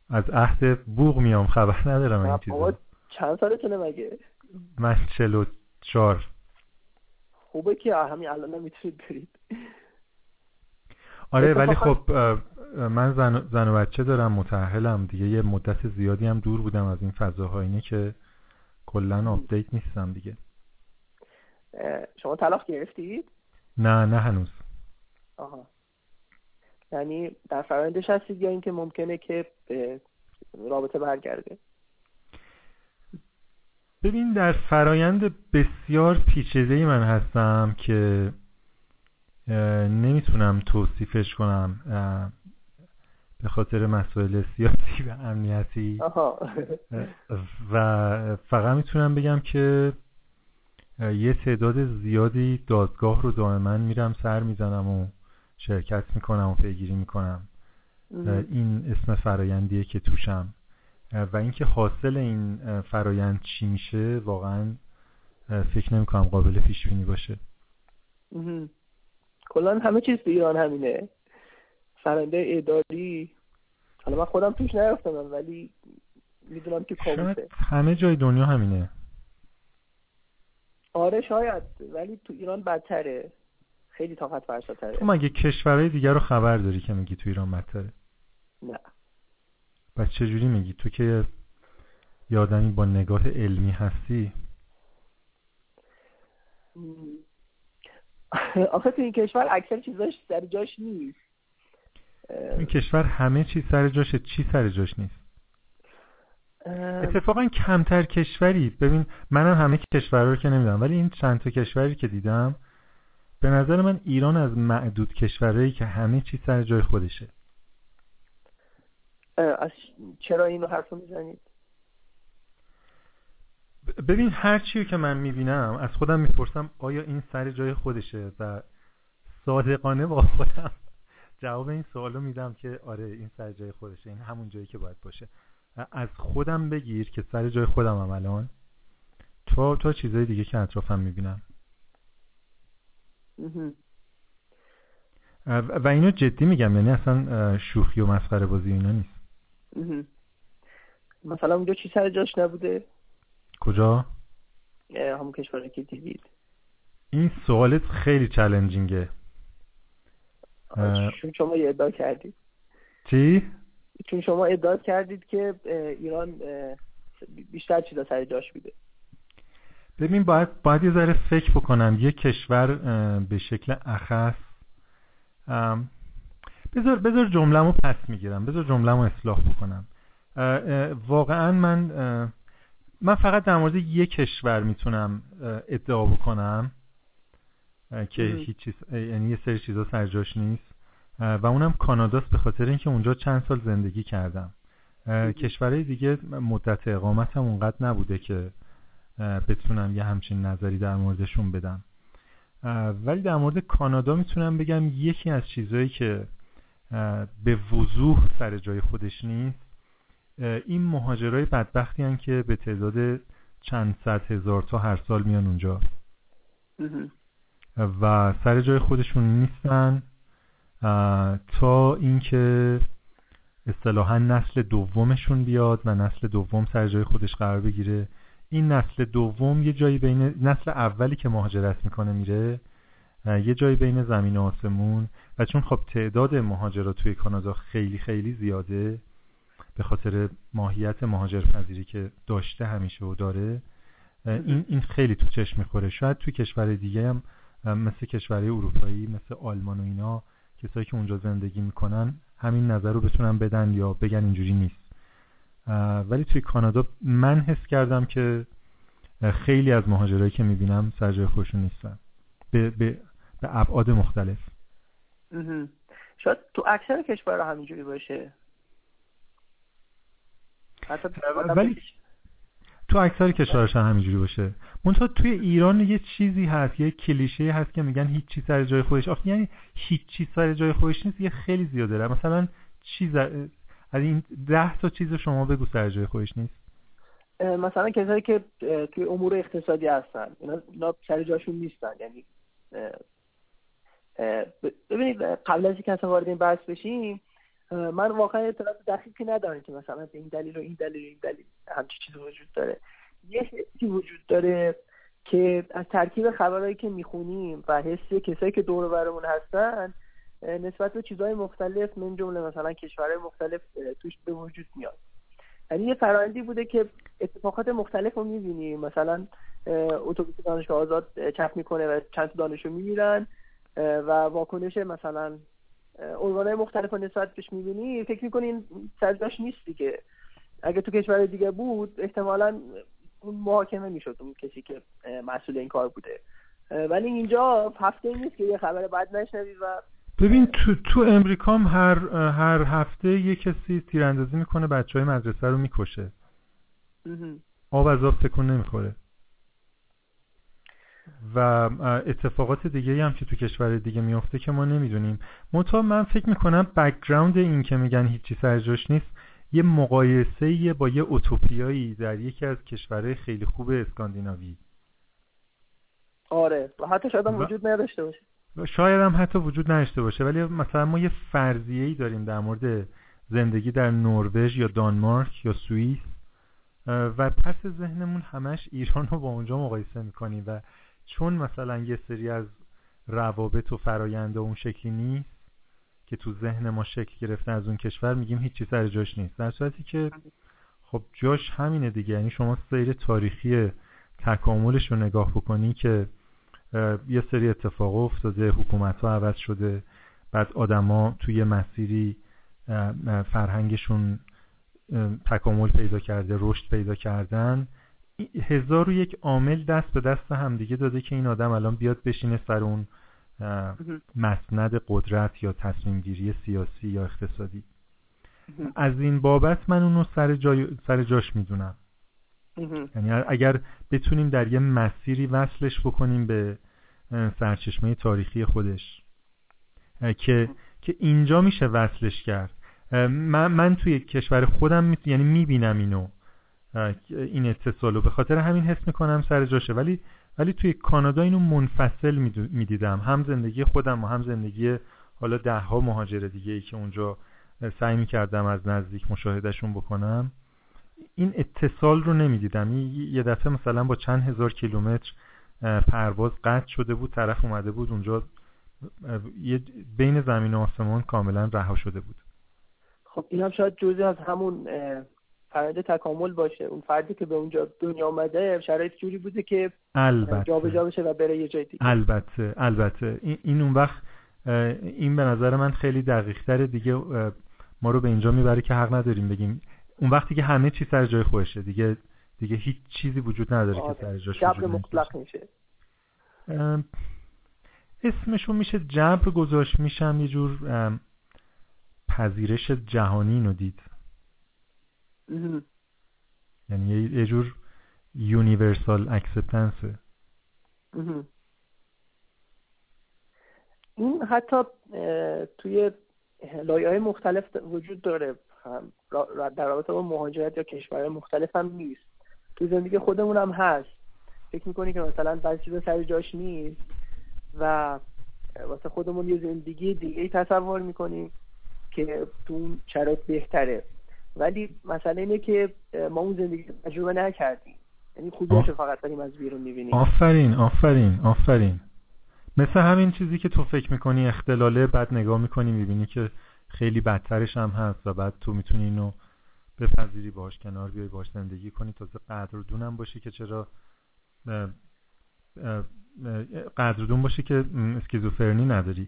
از عهد بوغ میام. خبر ندارم این چیزا. چند سالتونه مگه؟ من چلو چار خوبه که همین الان نمی‌تونید برید. آره ولی خب من زن, زن و بچه دارم متاهلم دیگه یه مدت زیادی هم دور بودم از این فضاها. اینه که کلا update نیستم دیگه. شما طلاق گرفتید؟ نه نه هنوز. آها. یعنی در فرایندش هستید یا اینکه ممکنه که به رابطه برگرده؟ ببین در فرایند بسیار پیچیده من هستم که نمی‌تونم توصیفش کنم. به خاطر مسائل سیاسی و امنیتی. و فقط می‌تونم بگم که یه تعداد زیادی دادگاه رو دائما میرم سر می‌زنم و شرکت می‌کنم و پیگیری می‌کنم. این اسم فرایندیه که توشم. و اینکه حاصل این فرایند چی میشه واقعا فکر نمی‌کنم قابل پیش بینی باشه کلا همه چیز تو ایران همینه. فرنده اداری حالا من خودم توش نیفتم ولی می‌دونم که کابوسه. همه جای دنیا همینه. آره شاید ولی تو ایران بدتره. خیلی طاقت فرساتره تو مگه کشورهای دیگر رو خبر داری که میگی تو ایران بدتره؟ نه. چه چجوری میگی؟ تو که یادمی با نگاه علمی هستی؟ *laughs* آخه تو این کشور اکثر چیزاش سر جاش نیست. این کشور همه چی سر جاشه چی سر جاش نیست؟ اتفاقا کمتر کشوری. ببین منم همه کشورها رو که نمی‌دونم ولی این چند تا کشوری که دیدم به نظر من ایران از معدود کشورهایی که همه چی سر جای خودشه. از چرا اینو حرف می‌زنید؟ ببین هر چی که من می‌بینم از خودم می‌پرسم آیا این سر جای خودشه و صادقانه با خودم؟ جواب این سوالو میدم که آره این سر جای خودشه. این همون جایی که باید باشه. از خودم بگیر که سر جای خودم هم الان. تا تا چیزای دیگه که اطرافم می‌بینم و اینو جدی میگم یعنی اصلا شوخی و مسخره بازی اینا نیست. مثلا اونجا چی سر جاش نبوده؟ کجا؟ همون کشوری که دیدید. این سوالت خیلی چالنجینگه چون شما ادعا کردید. چی؟ چون شما ادعا کردید که ایران بیشتر چیزا سر جاش بوده. ببین باید باید یه ذره فکر بکنم. یه کشور به شکل اخص بذار بذار جمله‌مو پس می‌گیرم. بذار جمله‌مو اصلاح بکنم. واقعا من من فقط در مورد یک کشور می‌تونم ادعا بکنم. که هیچ چیز یعنی یه سری چیزا سرجاش نیست. و اونم کاناداست به خاطر اینکه اونجا چند سال زندگی کردم. کشورهای دیگه مدت اقامتم اونقدر نبوده که بتونم یه همچین نظری در موردشون بدم. ولی در مورد کانادا می‌تونم بگم یکی از چیزهایی که به وضوح سر جای خودش نیست. این مهاجرای بدبختی هن که به تعداد چند صد هزار تا هر سال میان اونجا. و سر جای خودشون نیستن تا اینکه اصطلاحا نسل دومشون بیاد و نسل دوم سر جای خودش قرار بگیره. این نسل دوم یه جایی بین نسل اولی که مهاجرت می‌کنه میره یه جایی بین زمین و آسمون. و چون خب تعداد مهاجرات توی کانادا خیلی خیلی زیاده به خاطر ماهیت مهاجر پذیری که داشته همیشه و داره این این خیلی تو چشم می‌خوره. شاید تو کشور دیگه هم مثل کشورهای اروپایی مثل آلمان و اینا کسایی که اونجا زندگی می‌کنن همین نظر رو بتونن بدن یا بگن اینجوری نیست. ولی توی کانادا من حس کردم که خیلی از مهاجرایی که می‌بینم سرجای خودشون نیستن. به, به, به ابعاد مختلف. شاید تو اکثر کشورها همینجوری باشه. ولی تو اکثر کشورش هم همینجوری باشه. منتها توی ایران یه چیزی هست یه کلیشه هست که میگن هیچ سر جای خودش. آخه یعنی هیچ سر جای خودش نیست یه خیلی زیاده. مثلا چیز از این ده تا چیز شما بگو سر جای خودش نیست. مثلا کسایی که توی امور اقتصادی هستن اینا سر جاشون نیستن. یعنی ببینید قبل از اینکه اصلا وارد این بحث بشیم من واقعا اطلاعات دقیقی ندارم که مثلا این دلیل و این دلیل و این دلیل همچی چیزی وجود داره. یه حسی وجود داره که از ترکیب خبرهایی که می‌خونیم و حسی کسایی که دور برمون هستن نسبت به چیزهای مختلف من جمله مثلا کشورهای مختلف توش به وجود میاد. یعنی یه فرآیندی بوده که اتفاقات مختلف رو می‌بینیم. مثلا اتوبوس دانشگاه آزاد چپ می‌کنه و چند دانشجو میمیرن و واکنش مثلا ارگانهای مختلف رو نسبت بهش می‌بینی. فکر می‌کنی این سرجاش نیستی که اگه تو کشور دیگه بود احتمالا محاکمه می‌شد اون کسی که مسئول این کار بوده. ولی اینجا هفته این نیست که یه خبر بد نشنوی و ببین تو تو امریکا هم هر هر هفته یه کسی تیراندازی می‌کنه بچه های مدرسه رو می‌کشه. آب از آب تکون نمی‌خوره. و اتفاقات دیگه هم که تو کشور دیگه میفته که ما نمی‌دونیم. منتها من فکر می‌کنم background این که میگن هیچی سرجاش نیست یه مقایسه با یه اوتوپیایی در یکی از کشورهای خیلی خوب اسکاندیناوی. آره. و حتی شاید هم وجود نداشته باشه. شاید هم حتی وجود نداشته باشه. ولی مثلا ما یه فرضیه ای داریم در مورد زندگی در نروژ یا دانمارک یا سوئیس و پس ذهنمون همش ایران رو با اونجا مقایسه می‌کنیم و چون مثلا یه سری از روابط و فراینده اون شکلی نیست که تو ذهن ما شکل گرفته از اون کشور میگیم هیچی سر جاش نیست. در صورتی که خب جاش همینه دیگه. یعنی شما سیر تاریخی تکاملش رو نگاه بکنی که یه سری اتفاق افتاده حکومت ها عوض شده بعد آدما توی مسیری فرهنگشون تکامل پیدا کرده رشد پیدا کردن. هزار و یک عامل دست به دست همدیگه داده که این آدم الان بیاد بشینه سر اون مسند قدرت یا تصمیم گیری سیاسی یا اقتصادی. از این بابت من اونو سر, جای... سر جاش می‌دونم. یعنی اگر بتونیم در یه مسیری وصلش بکنیم به سرچشمه تاریخی خودش که که اینجا میشه وصلش کرد. من, من توی کشور خودم می... یعنی می‌بینم اینو. این اتصالو. به خاطر همین حس می‌کنم سر جاشه. ولی ولی توی کانادا اینو منفصل می‌دیدم. هم زندگی خودم و هم زندگی حالا ده ها مهاجر دیگه ای که اونجا سعی می‌کردم از نزدیک مشاهدهشون بکنم. این اتصال رو نمی‌دیدم. یه دفعه مثلا با چند هزار کیلومتر پرواز قطع شده بود طرف اومده بود اونجا بین زمین و آسمان کاملا رها شده بود. خب این هم شاید جزی از همون فرد تکامل باشه. اون فردی که به اونجا دنیا آمده شرایط جوری بوده که البته. جابجا بشه و بره یه جای دیگه. البته البته. این, اون وقت این به نظر من خیلی دقیق دیگه ما رو به اینجا می‌بره که حق نداریم بگیم. اون وقتی که همه چی سر جای خودشه دیگه دیگه هیچ چیزی وجود نداره که سر جاش جبر مطلق میشه. اسمشو میشه جبر گذاشت میشم یه جور پذیرش جهانی رو دید. یعنی یه جور universal acceptance این حتی توی لایه های مختلف وجود داره. در رابطه با مهاجرت یا کشورهای مختلف هم نیست. تو زندگی خودمون هم هست. فکر می‌کنی که مثلا بعضی چیزا سر جاش نیست و واسه خودمون یه زندگی دیگه ای تصور می‌کنیم که تو اون شرایط بهتره. ولی مسئله اینه که ما اون زندگی تجربه نکردیم. یعنی خوبیش فقط داریم از بیرون می‌بینیم. آفرین آفرین آفرین. مثل همین چیزی که تو فکر می‌کنی اختلاله بعد نگاه می‌کنی می‌بینی که خیلی بدترش هم هست و بعد تو می‌تونی اینو بپذیری باش کنار بیای باش زندگی کنی. تازه قدردونم باشی که چرا قدردون باشی که اسکیزوفرنی نداری.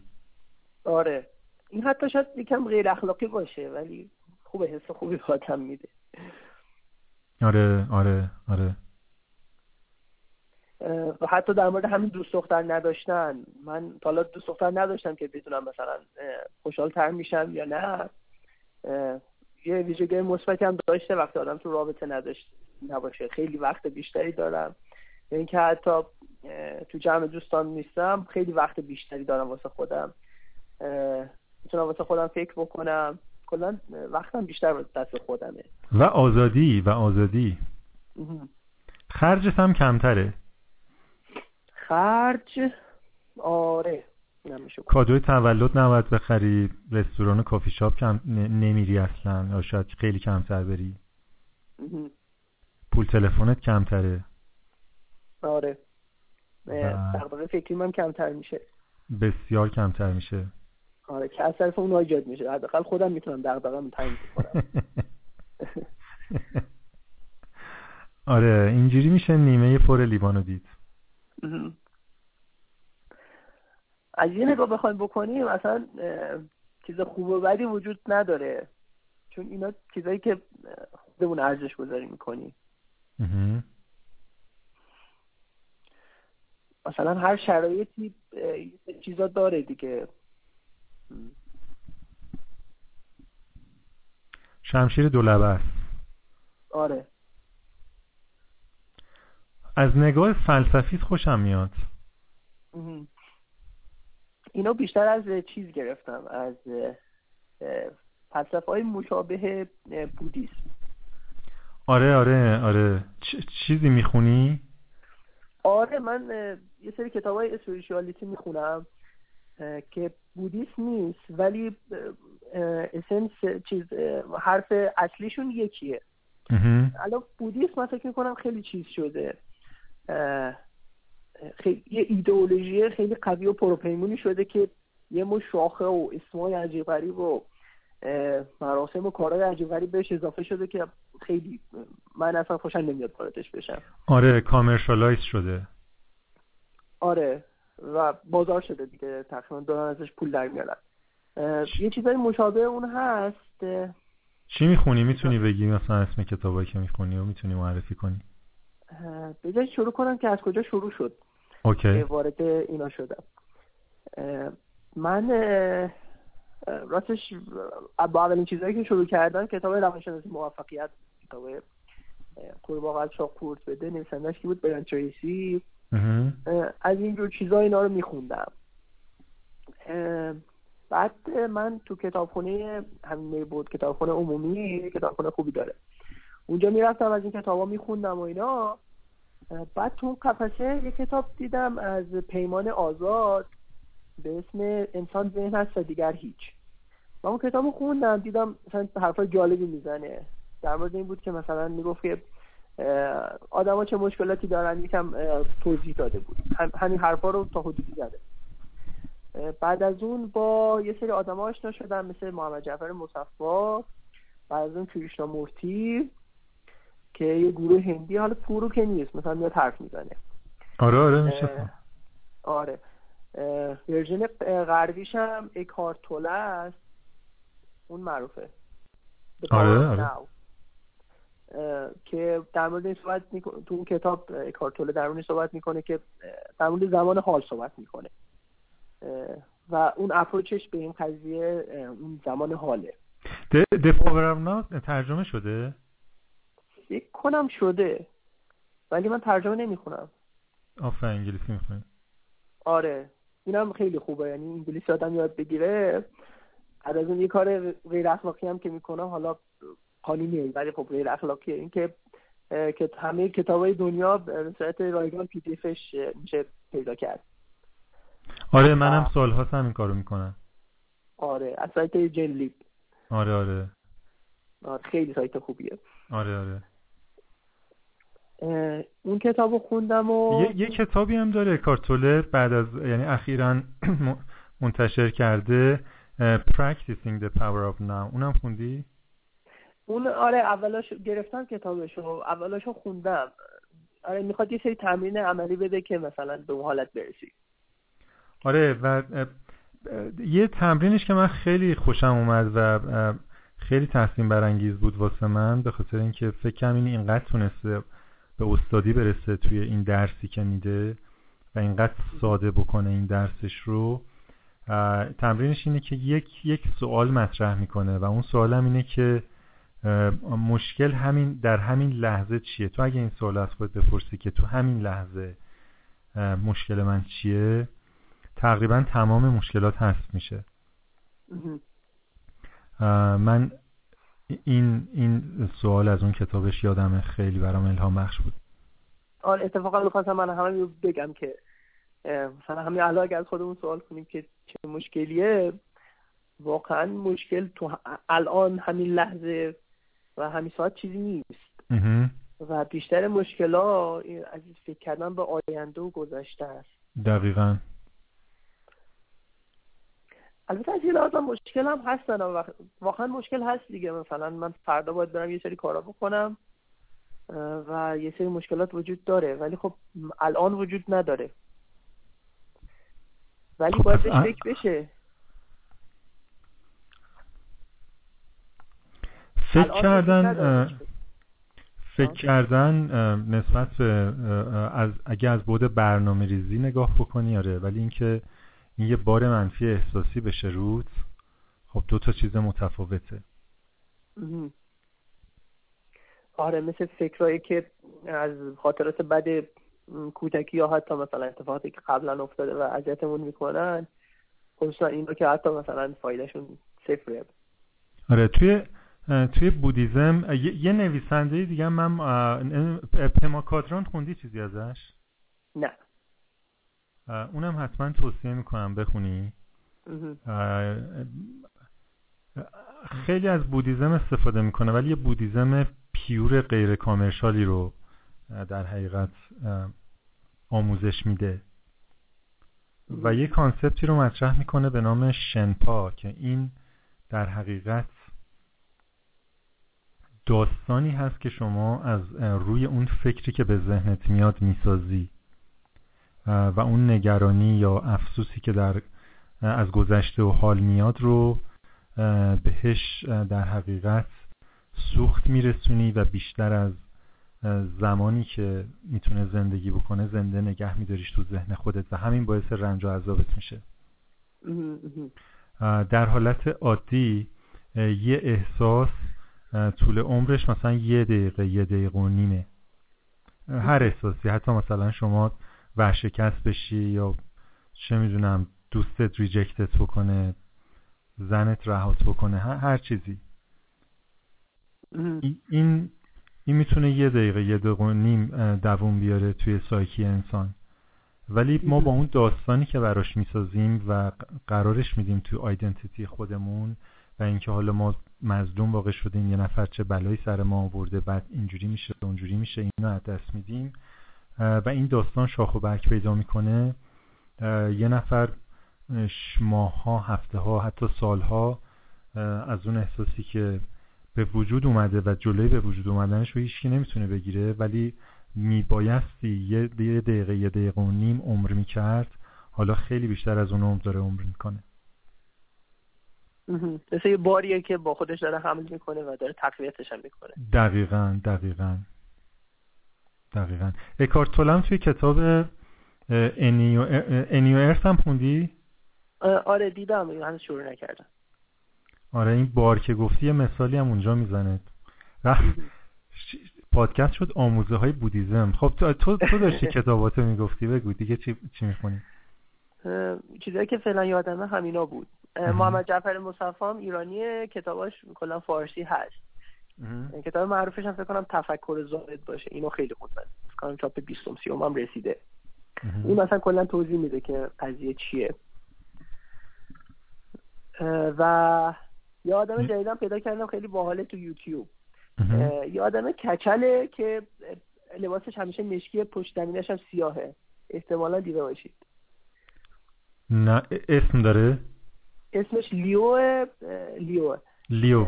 آره. این حتی شاید یکم غیر اخلاقی باشه ولی خوبه حس خوبی هم میده. آره آره آره. و حتی در مورد همین دوست دختر نداشتن. من حالا دوست دختر نداشتم که بدونم مثلا خوشحال تر میشم یا نه. یه ویژگی مثبتی هم داشته وقتی آدم تو رابطه نداشت نباشه. خیلی وقت بیشتری دارم. اینکه حتی تو جمع دوستان نیستم خیلی وقت بیشتری دارم واسه خودم. می‌تونم واسه خودم فکر بکنم. کلا وقتم بیشتر دست خودمه. و آزادی و آزادی. خرجت هم کمتره. خرج؟ آره. کادوی تولد نباید بخری رستوران و کافی شاپ کم نمیری اصلا یا شاید خیلی کمتر بری. پول تلفنت کمتره. آره. دقدقه فکری من کمتر میشه. بسیار کمتر میشه. آره که از طرف اون ایجاد میشه. حداقل خودم می‌تونم دغدغه‌مو تعیین کنم. *laughs* آره اینجوری میشه نیمه پر لیوانو دید. از یه نگاه بخوایم بکنیم اصلا چیز خوب و بدی وجود نداره. چون اینا چیزایی که خودمون ارزش گذاری می‌کنیم. مثلا هر شرایطی چیزا داره دیگه. شمشیر دولبه است. آره. از نگاه فلسفی خوشم میاد. اینو بیشتر از چیز گرفتم از فلسفه های مشابه بودیسم. آره آره آره. چیزی می‌خونی؟ آره من یه سری کتاب های اسپریشوالیتی می‌خونم. که بودیسم نیست ولی اسنس چیز حرف اصلیشون یکیه. الان بودیسم من فکر می‌کنم خیلی چیز شده. خیلی یه ایدئولوژی خیلی قوی و پروپیمونی شده که یه مو شاخه و اسمای عجیب غریب و مراسم و کارهای عجیب غریب بهش اضافه شده که خیلی من اصلا خوشم نمیاد واردش بشم. آره کامرشالایز شده. آره. و بازار شده دیگه تقریبا دارن ازش پول در میارن. یه چیزای مشابه اون هست. چی می‌خونی؟ می‌تونی بگی مثلا اسم کتابایی که می‌خونی و می‌تونی معرفی کنی؟ بجای شروع کنم که از کجا شروع شد. اوکی. وارد اینا شدم. من راستش با اولین چیزهایی که شروع کردم کتاب روانشناسی موفقیت کتاب قورباغه از شاق قورت بده نویسندهش کی بود؟ بیان تریسی از اینجور چیزا اینا رو میخوندم. بعد من تو کتابخونه همین بود کتابخونه عمومی کتابخونه خوبی داره. اونجا می‌رفتم از این کتابا میخوندم و اینا. بعد تو اون قفسه یه کتاب دیدم از پیمان آزاد به اسم انسان ذهن هست و دیگر هیچ. و اون کتاب خوندم دیدم مثلا حرفای جالبی می‌زنه. در مورد این بود که مثلا می‌گفت که آدما چه مشکلاتی دارن یکم توضیح داده بود. همین حرفا رو تا حدودی زده. بعد از اون با یه سری آدم آشنا شدم مثل محمد جعفر مصفا بعد از اون کریشنا مورتی که یه گروه هندی حالا پورو که نیست مثلا میاد حرف می‌زنه. آره آره میشه آره. ورژن غربیش هم اکارتوله است. اون معروفه. آره آره. که در مورد این صحبت می‌کنه تو اون کتاب اکارتوله در مورد صحبت می‌کنه که در مورد زمان حال صحبت می‌کنه. و اون اپروچش به این قضیه اون زمان حاله. دفاورمنا ترجمه شده؟ فکر کنم شده ولی من ترجمه نمی‌خونم. آفر انگلیسی می‌خونم آره اینم خیلی خوبه یعنی انگلیسی آدم یاد بگیره. بعد از اون یه کار غیر اخلاقی هم که می‌کنم حالا قانونیه ولی خب غیر اخلاقیه این که همه کتاب های دنیا به صورت رایگان پی دی میشه پیدا کرد. آره منم سال هاست همین کارو می‌کنم. آره از سایت جن آره آره. آره خیلی سایت خوبیه. آره آره. اون کتاب خوندم و یه, یه کتابی هم داره کارتولر بعد از یعنی اخیرا *clears throat* منتشر کرده Practicing the Power of Now اونم خوندی؟ اون آره اولاش گرفتم کتابشو اولاشو خوندم. آره می‌خواد یه سری تمرین عملی بده که مثلا به اون حالت برسی. آره و یه تمرینش که من خیلی خوشم اومد و خیلی تحسین برانگیز بود واسه من به خاطر اینکه فکر کنم این اینقدر تونسته به استادی برسه توی این درسی که میده و اینقدر ساده بکنه این درسش رو. تمرینش اینه که یک یک سوال مطرح می‌کنه و اون سوال هم اینه که مشکل همین در همین لحظه چیه؟ تو اگه این سوال از خود بپرسی که تو همین لحظه مشکل من چیه؟ تقریبا تمام مشکلات هست میشه. من این این سوال از اون کتابش یادم خیلی برام الهام بخش بود. آره اتفاقا می‌خواستم من همه بگم که مثلا همین الان اگر از خودمون سوال کنیم که چه مشکلیه واقعا مشکل تو الان همین لحظه و همین ساعت چیزی نیست. و بیشتر مشکلات از فکر کردن به آینده و گذشته است. دقیقا. البته از یه مشکل هم هستن واقعا مشکل هست دیگه. مثلا من فردا باید برم یه سری کارا بکنم و یه سری مشکلات وجود داره. ولی خب الان وجود نداره. ولی باید بهش فکر بشه. فکر کردن فکر کردن نسبت به از اگه از بود برنامه ریزی نگاه بکنی آره. ولی اینکه این یه بار منفی احساسی بشه رود خب دو تا چیز متفاوته. آره مثل فکرهایی که از خاطرات بد کودکی یا حتی مثلا اتفاقاتی که قبلا افتاده و اذیتمون می‌کنن خصوصا این رو که حتی مثلا فایدهشون صفره. آره توی توی بودیزم یه نویسنده دیگه من پما کادران خوندی چیزی ازش؟ نه. اونم حتما توصیه می‌کنم بخونی. خیلی از بودیزم استفاده می‌کنه ولی یه بودیزم پیور غیر کامرشالی رو در حقیقت آموزش میده. و یه کانسپتی رو مطرح می‌کنه به نام شنپا که این در حقیقت داستانی هست که شما از روی اون فکری که به ذهنت میاد می‌سازی. و اون نگرانی یا افسوسی که در از گذشته و حال میاد رو بهش در حقیقت سوخت میرسونی و بیشتر از زمانی که می‌تونه زندگی بکنه زنده نگه میداریش تو ذهن خودت و همین باعث رنج و عذابت میشه. در حالت عادی یه احساس طول عمرش مثلا یه دقیقه یه دقیقه و نیمه. هر احساسی. حتی مثلا شما ورشکست بشی یا چه می‌دونم دوستت ریجکتت بکنه زنت رهات بکنه هر, چیزی. این این می‌تونه یه دقیقه یه دقیقه و نیم دووم بیاره توی سایکی انسان. ولی ما با اون داستانی که براش می‌سازیم و قرارش میدیم توی آیدنتیتی خودمون و اینکه حالا ما مظلوم واقع شدیم یه نفر چه بلایی سر ما آورده بعد اینجوری میشه اونجوری میشه اینو از دست میدیم. و این داستان شاخ و برگ پیدا می‌کنه. یه نفر ماهها هفته ها حتی سالها از اون احساسی که به وجود اومده و جلوی به وجود اومدنش رو هیچکی نمی‌تونه بگیره ولی میبایستی یه دقیقه یه دقیقه و نیم عمر می‌کرد حالا خیلی بیشتر از اون عمر داره عمر می‌کنه. مثل یه باریه که با خودش داره حمل می‌کنه و داره تقویتش هم می‌کنه. دقیقا دقیقا. دقیقا. Eckhart Tolle م توی کتاب A New, A New Earth هم خوندی؟ آره دیدم. هنوز شروع نکردم. آره این بار که گفتی یه مثالی هم اونجا می‌زنه. پادکست شد آموزه های بودیزم. خب تو تو داشتی *laughs* کتاباتو می‌گفتی. بگو دیگه چی چی می‌خونی؟ چیزایی که فعلا یادمه همینا بود. محمد جعفر مصفا ایرانی کتاباش کلا فارسی هست. کتاب معروفش هم فکر کنم تفکر زاهد باشه. اینو خیلی خوندم فکر کنم چاپ 20 30 هم رسیده. این مثلا کلا توضیح میده که قضیه چیه. و یه آدم جدیدم پیدا کردم خیلی باحاله تو یوتیوب. یه آدم کچله که لباسش همیشه مشکی پشت زمینش هم سیاهه. احتمالا دیده باشید. نه اسم داره؟ اسمش Leo Leo. Leo.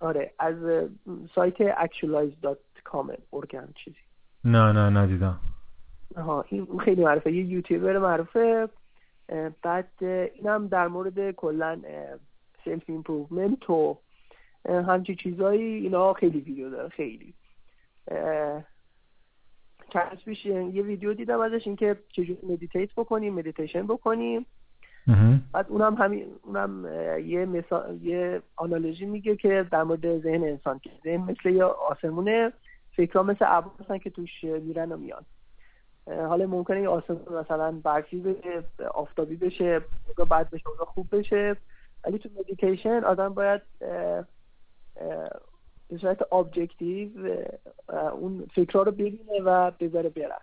آره از سایت actualize.com org ن چیزی. نه نه ندیدم. آها این خیلی معروفه. یه یوتیوبر معروفه. بعد اینم در مورد کلا self improvement و همچی چیزایی اینا خیلی ویدیو داره خیلی. چند پیش یه ویدیو دیدم ازش اینکه چجوری meditate بکنیم مدیتیشن بکنیم. بعد اونم همین اونم یه مثال یه analogy میگه که در مورد ذهن انسان که ذهن مثل یه آسمونه فکرها مثل ابر هستن که توش میرن و میان. حالا ممکنه یه آسمون مثلا برفی بشه آفتابی بشه بعد بشه خوب بشه. ولی تو مدیتیشن آدم باید به صورت objective اون فکرها رو ببینه و بذاره برن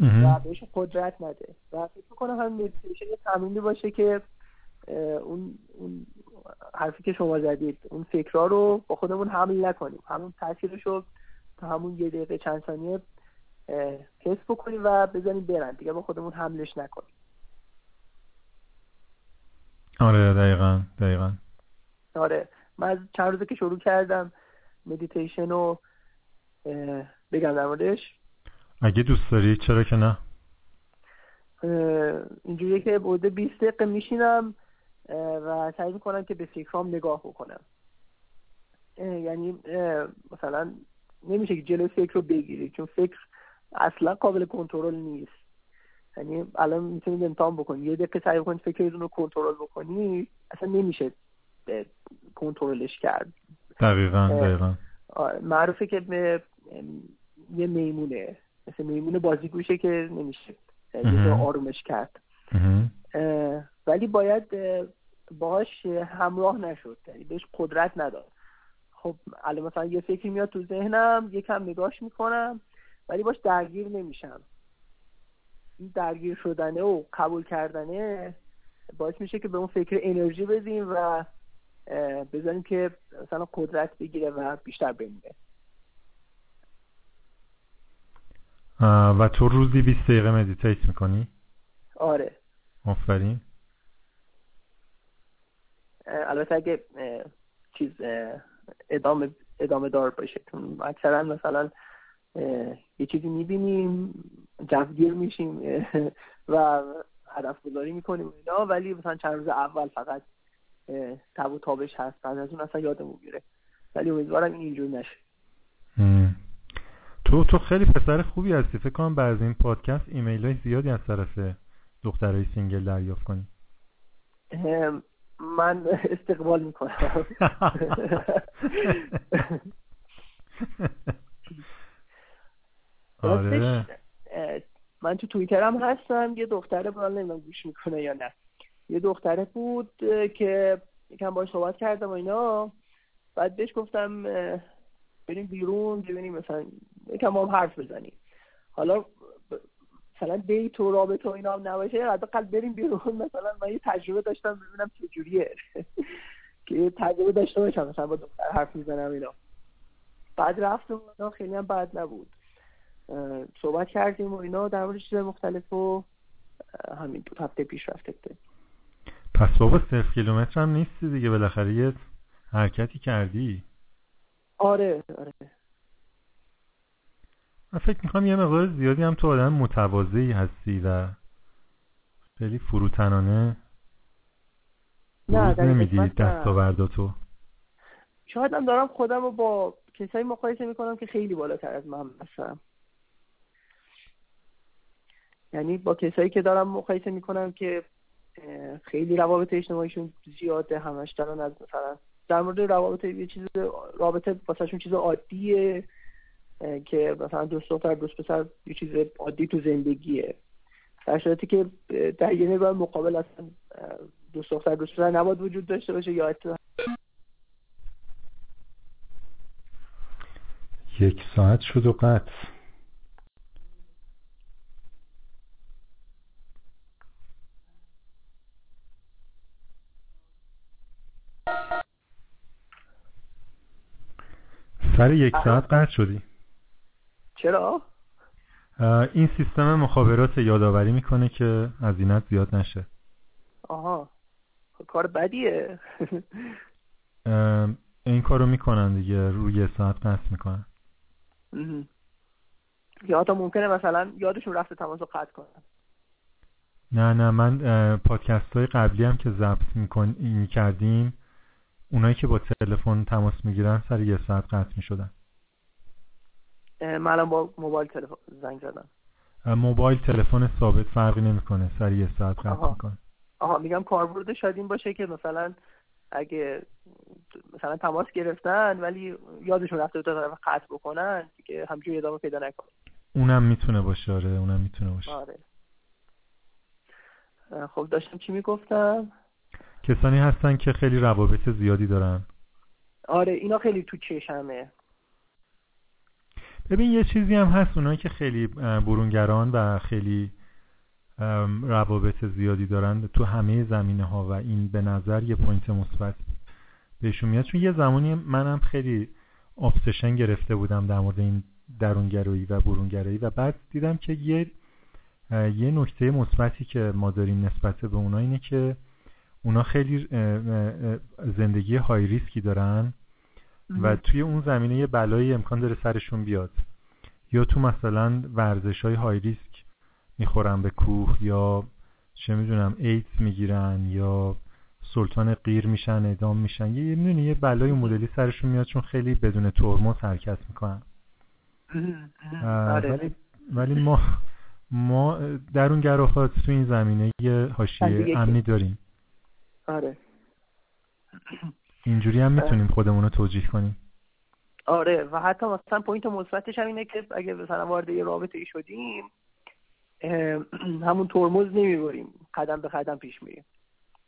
و بهش قدرت نده. و فکر کنم هم مدیتیشن تمرینی باشه که اون اون حرفی که شما زدید اون فکرها رو با خودمون حمل نکنیم. همون تاثیرش رو تا همون یه دقیقه چند ثانیه حس بکنیم و بذاریم برن. دیگه با خودمون حملش نکنیم. آره دقیقا دقیقا. آره. من از چند روزه که شروع کردم مدیتیشن رو بگم در موردش. اگه دوست داری؟ چرا که نه؟ اینجوریه که بوده 20 دقیقه میشینم و سعی می‌کنم که به فکرام نگاه بکنم. یعنی مثلا نمیشه که جلوی فکر رو بگیری چون فکر اصلا قابل کنترل نیست. یعنی الان می‌تونید امتحان بکنید یه دقیقه سعی کنید فکرتون رو کنترل بکنید اصلا نمیشه کنترلش کرد. دقیقا دقیقا. معروفه که یه میمونه. مثل میمونه بازی گوشه که نمیشه. آرومش کرد. ولی باید باهاش همراه نشد. یعنی بهش قدرت نداد. خب الان مثلا یه فکری میاد تو ذهنم یکم نگاش می‌کنم ولی باش درگیر نمیشم. این درگیر شدنه و قبول کردنه باعث میشه که به اون فکر انرژی بدیم و بذاریم که مثلا قدرت بگیره و بیشتر بمونه. و تو روزی 20 دقیقه مدیتیت می‌کنی؟ آره. آفرین البته اگه چیز ادامه ادامه دار باشه. اکثرا مثلا یه چیزی می‌بینیم جوگیر میشیم و هدف گذاری می‌کنیم اینا ولی مثلا چند روز اول فقط تب و تابش هست. بعد از اون اصلا یادمون میره. ولی امیدوارم این اینجور نشه. تو تو خیلی پسر خوبی هستی. فکر کنم بعد این پادکست ایمیل های زیادی از طرف دخترای single دریافت کنی. من استقبال می‌کنم. *laughs* آره. من تو توییترم هستم. یه دختره بود نمی‌دونم گوش می‌کنه یا نه. یه دختره بود که یکم باش صحبت کردم و اینا. بعد بهش گفتم بریم بیرون ببینیم مثلا یکم هم حرف بزنیم. حالا مثلا دیت و رابطه و اینا هم نباشه حداقل بریم بیرون. مثلا من یه تجربه داشتم ببینم چجوریه. که تجربه داشته باشم مثلا با دختر حرف می‌زنم اینا. بعد رفتم اینا خیلی هم بد نبود. صحبت کردیم و اینا در مورد چیز مختلف و همین دو هفته پیش رفته پس بابا صرف کیلومتر هم نیستی دیگه بالاخره یه حرکتی کردی؟ آره آره. من فکر می‌کنم یه مقدار زیادی هم تو آدم متواضعی هستی و خیلی فروتنانه نه نمیدی دستاورداتو شاید هم دارم خودم رو با کسایی مقایسه می‌کنم که خیلی بالاتر از من هستم یعنی با کسایی که دارم مقایسه می‌کنم که خیلی روابط اجتماعیشون زیاده همش دارن از مثلا در مورد روابط یه چیز رابطه واسهشون چیز عادیه. که مثلا دوست دختر دوست پسر یه چیز عادی تو زندگیه. در شرایطی که در یه نگاه مقابل اصلا دوست دختر دوست پسر نباید وجود داشته باشه یا یک ساعت شد و قطع. سر یک ساعت قطع شدی. چرا؟ این سیستم مخابرات یادآوری می‌کنه که هزینت زیاد نشه. آها. کار بدیه. این کارو می‌کنن دیگه. روی ساعت قطع می‌کنن. یا تا ممکنه مثلا یادشون رفته تماس رو قطع کنن. نه نه. من پادکست های قبلی هم که ضبط می‌کردیم اونایی که با تلفن تماس می‌گیرن سر یه ساعت قطع می‌شدن. من با موبایل تلفن زنگ زدم. موبایل تلفن ثابت فرقی نمی‌کنه. سر یه ساعت قطع می‌کنه. آها میگم کاربرد شاید این باشه که مثلا اگه مثلا تماس گرفتن ولی یادشون رفته تا طرف قطع بکنن که همجوری ادامه پیدا نکنه. اونم می‌تونه باشه آره اونم می‌تونه باشه. آره. خب داشتم چی می‌گفتم؟ کسانی هستن که خیلی روابط زیادی دارن. آره اینا خیلی تو چشمه. ببین یه چیزی هم هست اونایی که خیلی برونگران و خیلی روابط زیادی دارن تو همه زمینه ها و این به نظر یه point مثبت بهشون میاد. چون یه زمانی منم خیلی obsession گرفته بودم در مورد این درونگرایی و برونگرایی و بعد دیدم که یه یه نکته مثبتی که ما داریم نسبت به اونا اینه که اونا خیلی زندگی های ریسکی دارن. و توی اون زمینه یه بلایی امکان داره سرشون بیاد. یا تو مثلا ورزش های های ریسک می‌خورن به کوه یا چه می‌دونم ایدز می‌گیرن یا سلطان غیر میشن ادام میشن. یه می‌دونی یه بلای مدلی سرشون میاد چون خیلی بدون ترمز حرکت می‌کنن. آره. ولی ولی ما ما در اون گراهات تو این زمینه یه حاشیه امنی داریم. آره. اینجوری هم می‌تونیم خودمون رو توجیه کنیم. آره و حتی مثلا پوینت مثبتش هم اینه که اگه مثلا وارد یه رابطه ای شدیم *clears throat* همون ترمز نمی‌بریم قدم به قدم پیش میریم.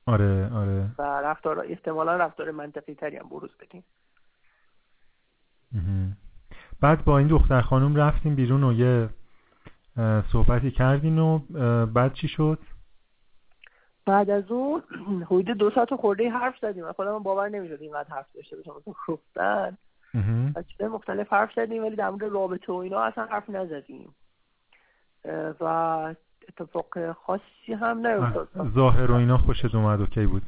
آره آره. و رفتار احتمالا رفتار منطقی تری هم بروز بدیم. بعد با این دختر خانم رفتیم بیرون و یه صحبتی کردین و بعد چی شد؟ بعد از اون *clears throat* حدود دو ساعت خورده حرف زدیم و خودم باور نمی‌شد اینقدر حرف داشته باشم مثلا گفتن. و مختلف حرف زدیم ولی در مورد رابطه و اینا اصلا حرف نزدیم. و اتفاق خاصی هم نیفتاد. ظاهر و اینا خوشت اومد اوکی بود.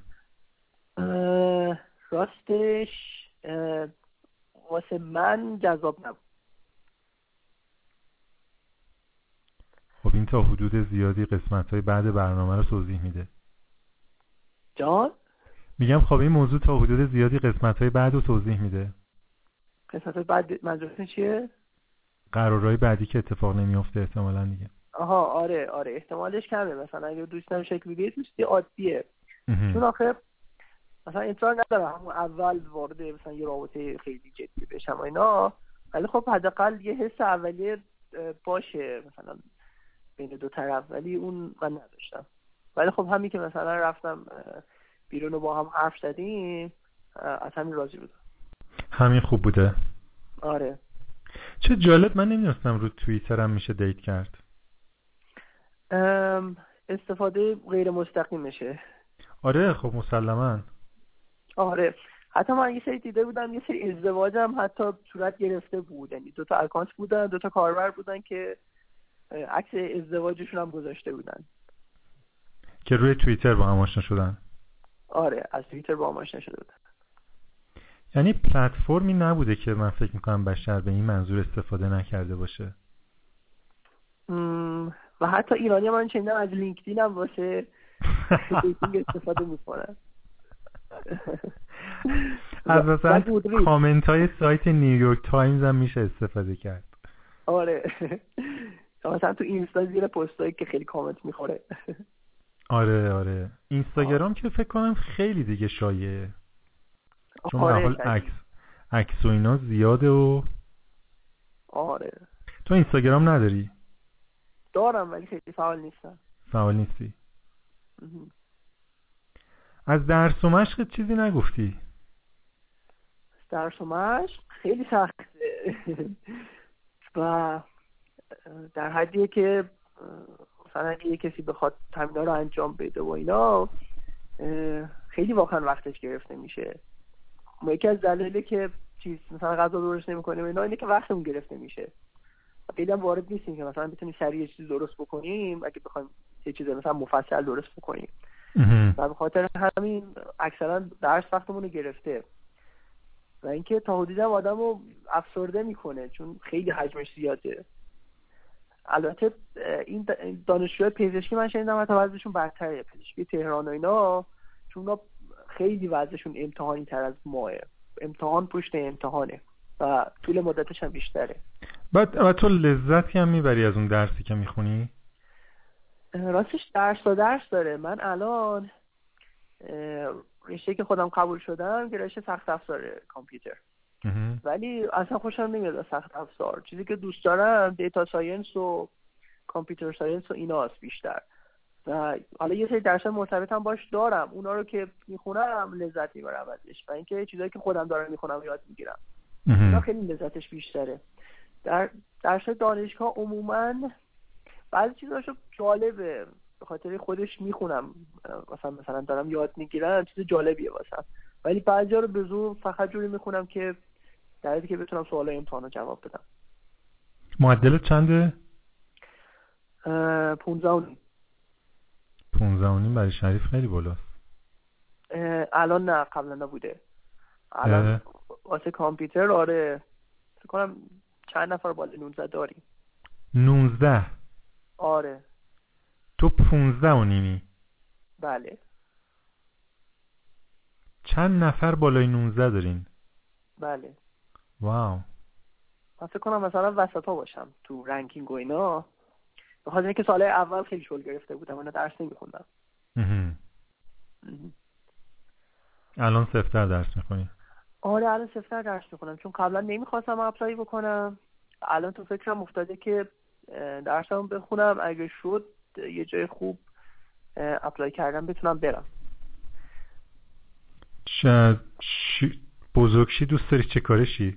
راستش واسه من جذاب نبود. خب این تا حدود زیادی قسمت های بعد برنامه رو توضیح میده. جان؟ میگم خب این موضوع تا حدود زیادی قسمت های بعد رو توضیح میده. قسمت های بعد منظورتون چیه؟ قرارهای بعدی که اتفاق نمیافته احتمالا دیگه. آها آره آره احتمالش کمه. مثلا اگه دوستم شکل بگیره دوستی عادیه. چون آخه مثلا اصرار ندارم همون اول وارد مثلا یه رابطه خیلی جدی بشم و اینا. ولی خب حداقل یه حس اولیه باشه. مثلا بین دو طرف ولی اون من نداشتم. ولی خب همین که مثلا رفتم بیرون رو با هم حرف زدیم از همین راضی بودم. همین خوب بوده؟ آره. چه جالب من نمی‌دونستم رو توییتر هم میشه دیت کرد. استفاده غیر مستقیمشه. آره خب مسلما. آره. حتی من یه سری دیده بودم یه سری ازدواجم حتی صورت گرفته بود. یعنی دو تا اکانت بودن دو تا کاربر بودن که عکس ازدواجشون هم گذاشته بودن. که روی توییتر با هم آشنا شدن. آره از توییتر با هم آشنا شده بودن. یعنی پلتفرمی نبوده که من فکر می‌کنم بشر به این منظور استفاده نکرده باشه. و حتی ایرانی من شنیدم از لینکدین هم واسه استفاده می‌کنن. *laughs* از مثلا کامنت های سایت نیویورک تایمز هم میشه استفاده کرد. آره. *laughs* مثلا تو اینستا زیر پستایی که خیلی کامنت می‌خوره. آره آره. اینستاگرام که فکر کنم خیلی دیگه شایعه. چون آره حال عکس عکس و اینا زیاده و آره. تو اینستاگرام نداری؟ دارم ولی خیلی فعال نیستم. فعال نیستی؟ از درس و مشق چیزی نگفتی؟ درس و مشق خیلی سخته. *laughs* و در حدیه که مثلا اگه یه کسی بخواد تمینا رو انجام بده و اینا خیلی واقعا وقتش گرفته میشه. ما یکی از دلایلی که چیز مثلا غذا درست نمی‌کنیم اینا اینه که وقتمون گرفته میشه. خیلی هم وارد نیستیم که مثلا بتونیم سریع چیز درست بکنیم اگه بخوایم یه چیز مثلا مفصل درست بکنیم. و به خاطر همین اکثرا درس وقتمون رو گرفته. و اینکه تا حدودی هم آدم رو افسرده می‌کنه چون خیلی حجمش زیاده. البته این دانشجوهای پزشکی من شنیدم حتی وضعشون برتره پزشکی تهران و اینا چون خیلی وضعشون امتحانی تر از ماه. امتحان پشت امتحانه و طول مدتش هم بیشتره. بعد و تو لذتی هم می‌بری از اون درسی که می‌خونی؟ راستش درس و درس داره. من الان رشته که خودم قبول شدم که رشته سخت افزار کامپیوتر. ولی اصلا خوشم نمیاد از سخت افزار. چیزی که دوست دارم data science و computer science و ایناست بیشتر. و حالا یه سری درس مرتبط هم باش دارم. اونا رو که می‌خونم لذت می‌برم ازش. و اینکه چیزایی که خودم دارم می‌خونم یاد می‌گیرم. اونا خیلی لذتش بیشتره. در درس دانشگاه عموما بعضی چیزاشو جالبه. به خاطر خودش می‌خونم. مثلا مثلا دارم یاد می‌گیرم. چیز جالبیه واسم. ولی بعضی رو به زور فقط جوری می‌خونم که در که بتونم سوال امتحان رو جواب بدم. معدل چنده؟ پونزه پونزه برای شریف خیلی بالاست. الان نه قبلا نبوده. الان واسه کامپیوتر آره. فکر کنم چند نفر بالا 19 داریم. 19 آره. تو 15 و نیمی؟ بله. چند نفر بالای 19 دارین؟ بله. واو. من فکر کنم مثلا وسط ها باشم تو رنکینگ و اینا. به خاطر اینکه سال اول خیلی شل گرفته بودم اینا درس نمیخوندم. الان سفتر درس می‌خونی؟ آره الان سفتر درس می‌خونم. چون قبلا نمی‌خواستم اپلای بکنم. الان تو فکرم افتاده که درسم بخونم. اگه شد یه جای خوب اپلای کردم بتونم برم. شاید بزرگشی دوست داری چه کارشی؟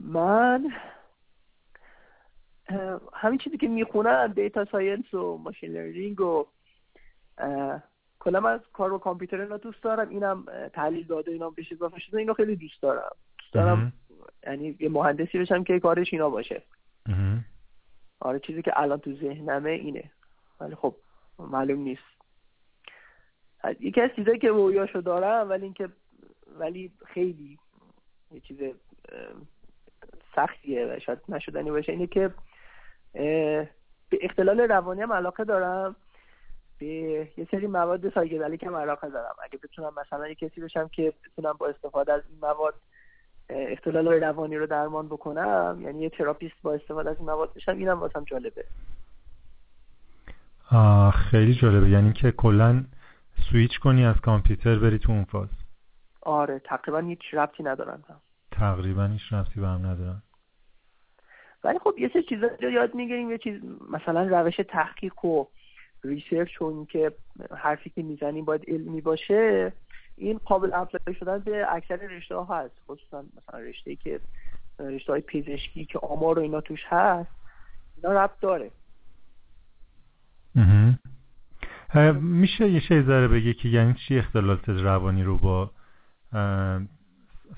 من همین چیزی که می‌خونم data science و machine learning و کلا از کار با کامپیوتر اینا دوست دارم. اینم تحلیل داده اینا بشه اضافه شده اینو خیلی دوست دارم. دوست دارم یعنی یه مهندسی بشم که کارش اینا باشه. آره چیزی که الان تو ذهنمه اینه. ولی خب معلوم نیست. یکی از چیزایی که رویاشو دارم ولی اینکه ولی خیلی یه چیز سختیه و شاید نشدنی باشه. اینه که به اختلال روانی هم علاقه دارم. به یه سری مواد psychedelic هم علاقه دارم. اگه بتونم مثلا یه کسی بشم که بتونم با استفاده از این مواد اختلال روانی رو درمان بکنم یعنی یه therapist با استفاده از این مواد بشم اینم واسم جالبه. خیلی جالبه. یعنی که کلا سویچ کنی از کامپیوتر بری تو اون فاز. آره تقریبا هیچ ربطی ندارن هم. تقریبا هیچ ربطی به هم ندارن. ولی خب یه سری چیزا یاد می‌گیریم یه چیز مثلا روش تحقیق و research و اینکه حرفی که می‌زنیم باید علمی باشه این قابل apply شدن به اکثر رشته ها هست. خصوصا مثلا رشته که رشته های پزشکی که آمار و اینا توش هست اینا ربط داره. میشه یه شی ذره بگی که یعنی چی اختلالات روانی رو با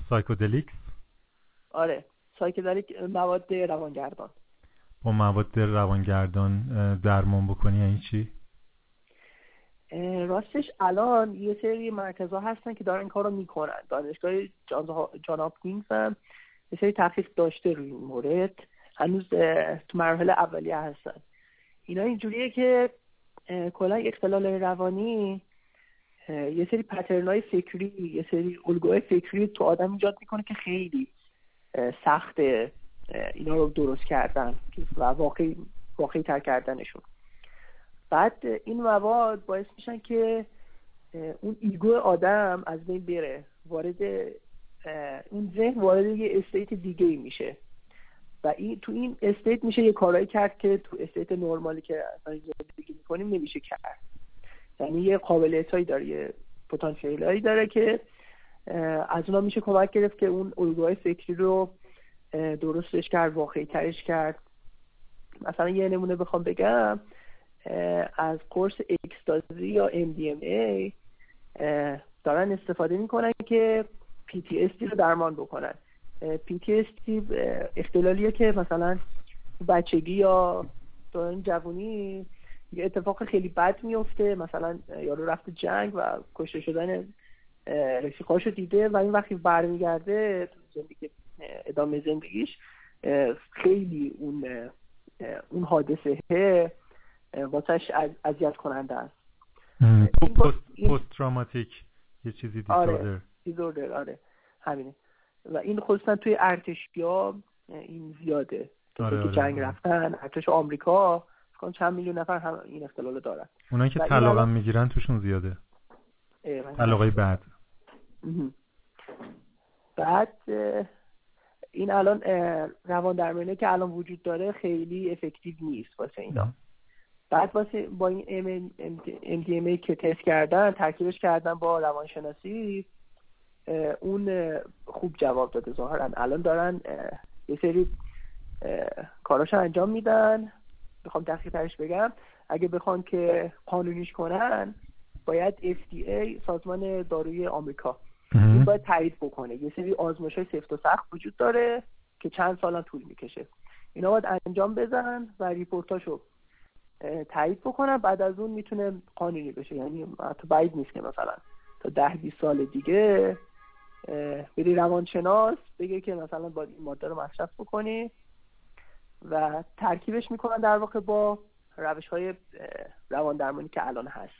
psychedelics؟ آره psychedelic مواد روانگردان. با مواد روانگردان درمان بکنی یعنی چی؟ راستش الان یه سری مرکزها هستن که دارن این کار رو می‌کنن. دانشگاه جان هاپکینز هم یه سری تحقیق داشته روی این مورد. هنوز تو مرحله اولیه هستن. اینا اینجوریه که کلا اختلال روانی یه سری پترنای فکری یه سری الگوهای فکری تو آدم ایجاد می‌کنه که خیلی سخت اینا رو درست کردن و واقعی واقعی تر کردنشون. بعد این مواد باعث میشن که اون ایگو آدم از بین بره وارد اون ذهن وارد یه state دیگه ای میشه. و این تو این state میشه یه کارایی کرد که تو state نرمالی که زندگی می‌کنیم نمیشه کرد. یعنی یه قابلیت هایی داره یه پتانسیل هایی داره که از اونا میشه کمک گرفت که اون الگوهای فکری رو درستش کرد واقعی ترش کرد. مثلا یه نمونه بخوام بگم از قرص اکستازی یا MDMA دارن استفاده می‌کنن که PTSD رو درمان بکنن. PTSD اختلالیه که مثلا بچگی یا دوران جوانی یه اتفاق خیلی بد میفته مثلا یارو رفته جنگ و کشته شدن رفیقاشو دیده و این وقتی برمیگرده زندگی ادامه زندگیش خیلی اون اون حادثه واسهش اذیت کننده است. پست تراماتیک یه چیزی دیسوردر آره دیسوردر آره همینه. و این خصوصا توی ارتشیا این زیاده. آره که آره جنگ آره. رفتن ارتش آمریکا چند میلیون نفر هم این اختلال دارن. اونایی که طلاق می‌گیرن توشون زیاده. طلاقای بعد. بعد این الان روان درمانی که الان وجود داره خیلی افکتیو نیست واسه اینا. بعد واسه با این MDMA که تست کردن ترکیبش کردن با روانشناسی اون خوب جواب داده ظاهرا. الان دارن یه سری کاراش انجام میدن. بخوام دقیق ترش بگم. اگه بخوان که قانونیش کنن باید FDA سازمان داروی آمریکا. این باید تایید بکنه. یه سری آزمایش های سفت و سخت وجود داره که چند سال طول می‌کشه. اینا باید انجام بزنن و ریپورتاشو تایید بکنن. بعد از اون می‌تونه قانونی بشه. یعنی حتی بعید نیست که مثلا تا ده 20 سال دیگه بری روانشناس بگه که مثلا باید این ماده رو مصرف بکنی. و ترکیبش می‌کنن در واقع با روش های روان درمانی که الان هست.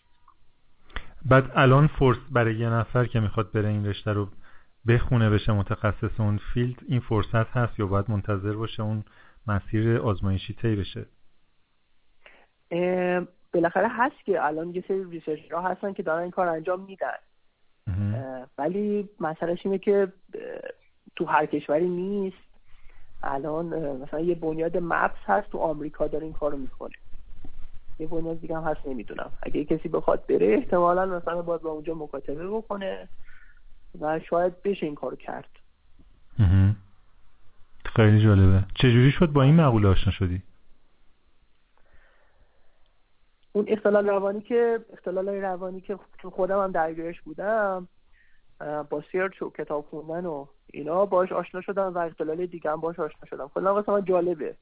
بعد الان فرصت برای یه نفر که می‌خواد بره این رشته رو بخونه بشه متخصص اون field این فرصت هست یا باید منتظر باشه اون مسیر آزمایشی طی بشه؟ بالاخره هست که الان یه سری research ها هستن که دارن این کار انجام میدن. ولی مسئلهش اینه که تو هر کشوری نیست. الان مثلا یه بنیاد MAPS هست تو آمریکا داره این کارو می‌کنه. یه بنیاد دیگه هم هست نمی‌دونم. اگه کسی بخواد بره احتمالا مثلا باید با اونجا مکاتبه بکنه و شاید بشه این کارو کرد. خیلی جالبه. چجوری شد با این مقوله آشنا شدی؟ اون اختلال روانی که اختلال روانی که خودم هم درگیرش بودم با سیرچ و کتاب خوندن و اینا باش آشنا شدم و اختلال دیگه هم باش آشنا شدم. کلا واسه من جالبه.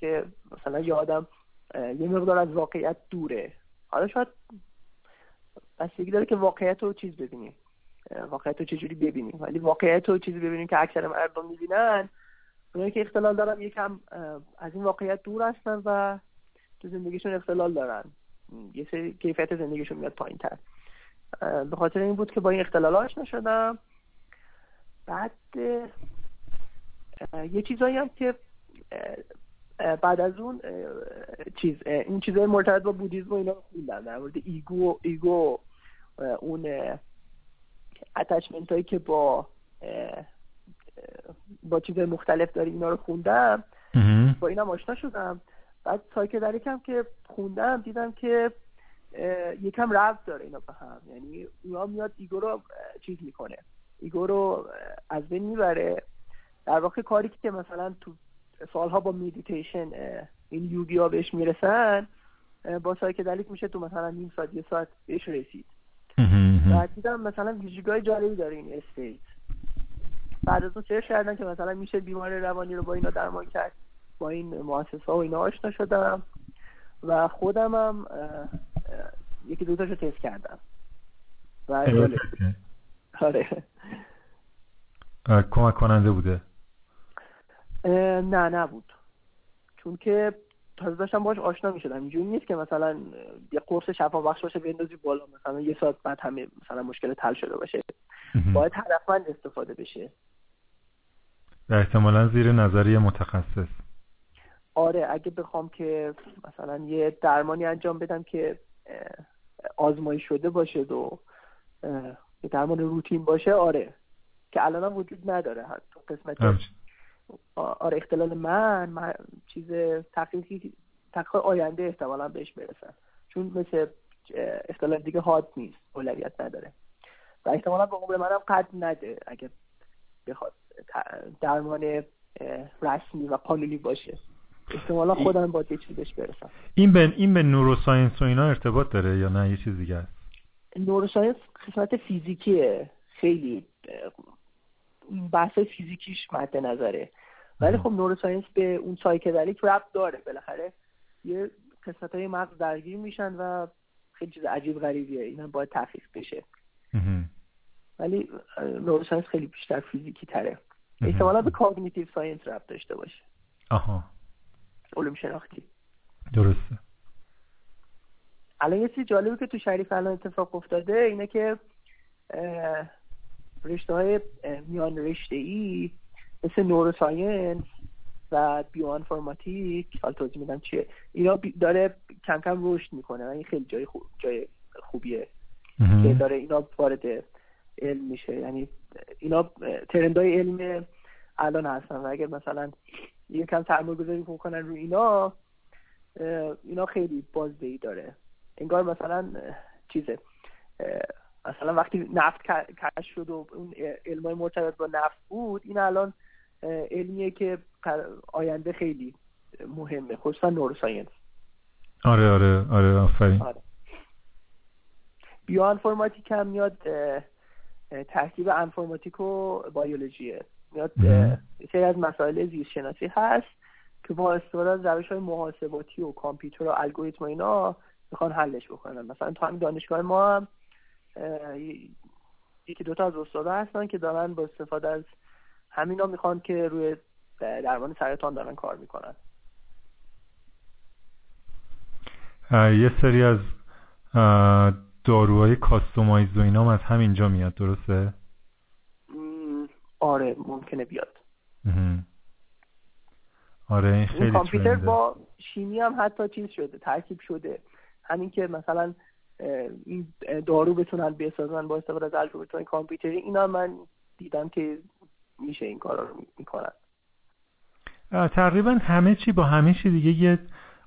که مثلا یه آدم یه مقدار از واقعیت دوره. حالا شاید بستگی داره که واقعیت رو چیز ببینیم. واقعیت رو چجوری ببینیم. ولی واقعیت رو چیزی ببینیم که اکثر مردم می‌بینن. اونایی که اختلال دارن یکم از این واقعیت دور هستن و تو زندگیشون اختلال دارن. یه سری کیفیت زندگیشون میاد پایین تر به خاطر این بود که با این اختلال آشنا شدم. بعد یه چیزایی هم که بعد از اون چیز این چیزای مرتبط با بودیزم و اینا خوندم. در مورد ego ego اون attachment هایی که با با چیزهای مختلف داری اینا رو خوندم. با اینم آشنا شدم. بعد psychedelic هم که خوندم دیدم که یکم ربط داره اینا به هم. یعنی اونا میاد ego رو چیز می‌کنه. ego رو از بین می‌بره. در واقع کاری که مثلا تو سالها با میدیتیشن این یوگی ها بهش می‌رسن با psychedelic میشه تو مثلا نیم ساعت یه ساعت بهش رسید. بعد دیدم مثلا ویژگی جالبی داره این state بعد از اون search کردن که مثلا میشه بیمار روانی رو با اینا درمان کرد. با این مؤسسه ها و اینا آشنا شدم. و خودم هم یکی دو تاشو تست کردم. و آره. کمک کننده بوده؟ نه نبود. چون که تازه داشتم باش آشنا می شدم اینجوری نیست که مثلا یه قرص شفا بخش باشه بندازی بالا. مثلا یه ساعت بعد همه مثلا مشکل حل شده باشه. باید هدفمند استفاده بشه. احتمالا زیر نظری متخصص. آره اگه بخوام که مثلا یه درمانی انجام بدم که آزمایی شده باشه و یه درمان روتین باشه آره. که الان وجود نداره. تو قسمت آره اختلال من, من چیز تحقیقی تحقیق آینده احتمالا بهش برسن چون مثل اختلال دیگه حاد نیست اولویت نداره. و احتمالا به عمر منم قد نده اگه بخواد درمان رسمی و قانونی باشه. احتمالا خودم با یه چیزی بهش برسم. این به این به neuroscience و اینا ارتباط داره یا نه؟ یه چیز دیگه. است neuroscience قسمت فیزیکیه. خیلی بحث فیزیکیش مد نظره. ولی خب neuroscience به اون psychedelic ربط داره. بالاخره یه قسمت های مغز درگیر میشن و خیلی چیز عجیب غریبیه. این هم باید تحقیق بشه. ولی neuroscience خیلی بیشتر فیزیکی تره. احتمالا به cognitive science ربط داشته باشه. آها. علوم شناختی. درسته. الان یه چیز جالبی که تو شریف الان اتفاق افتاده اینه که رشته های میان رشته ای مثل neuroscience و بیوانفورماتیک حال توضیح میدم چیه اینا داره کم کم رشد می‌کنه این خیلی جای خوب جای خوبیه که داره اینا وارد علم میشه. یعنی اینا ترندای علم الان هستن و اگر مثلا یکم سرمایه گذاری کنن رو اینا اینا خیلی بازدهی داره. انگار مثلا چیزه مثلا وقتی نفت کش شد و اون علمای مرتبط با نفت بود این الان علمیه که آینده خیلی مهمه خصوصا نوروساینس. آره آره آره آفرین. آره. بیو هم میاد ترکیب انفورماتیک و بایولوژیه. میاد سری از مسائل زیست شناسی هست که با استفاده از روش های محاسباتی و کامپیوتر و الگوریتم و اینا می‌خوان حلش بکنن. مثلا تو همین دانشگاه ما هم یکی دوتا از استادا هستن که دارن با استفاده از همینا می‌خوان که روی درمان سرطان دارن کار می‌کنن. یه سری از داروهای کاستومایز و اینا از همینجا میاد درسته؟ آره ممکنه بیاد. آره این خیلی کامپیوتر با شیمی هم حتی چیز شده ترکیب شده. همین که مثلا این دارو بتونن بسازن با استفاده از الگوریتم کامپیوتری اینا من دیدم که میشه این کارا رو می‌کنن. تقریبا همه چی با همه چی دیگه یه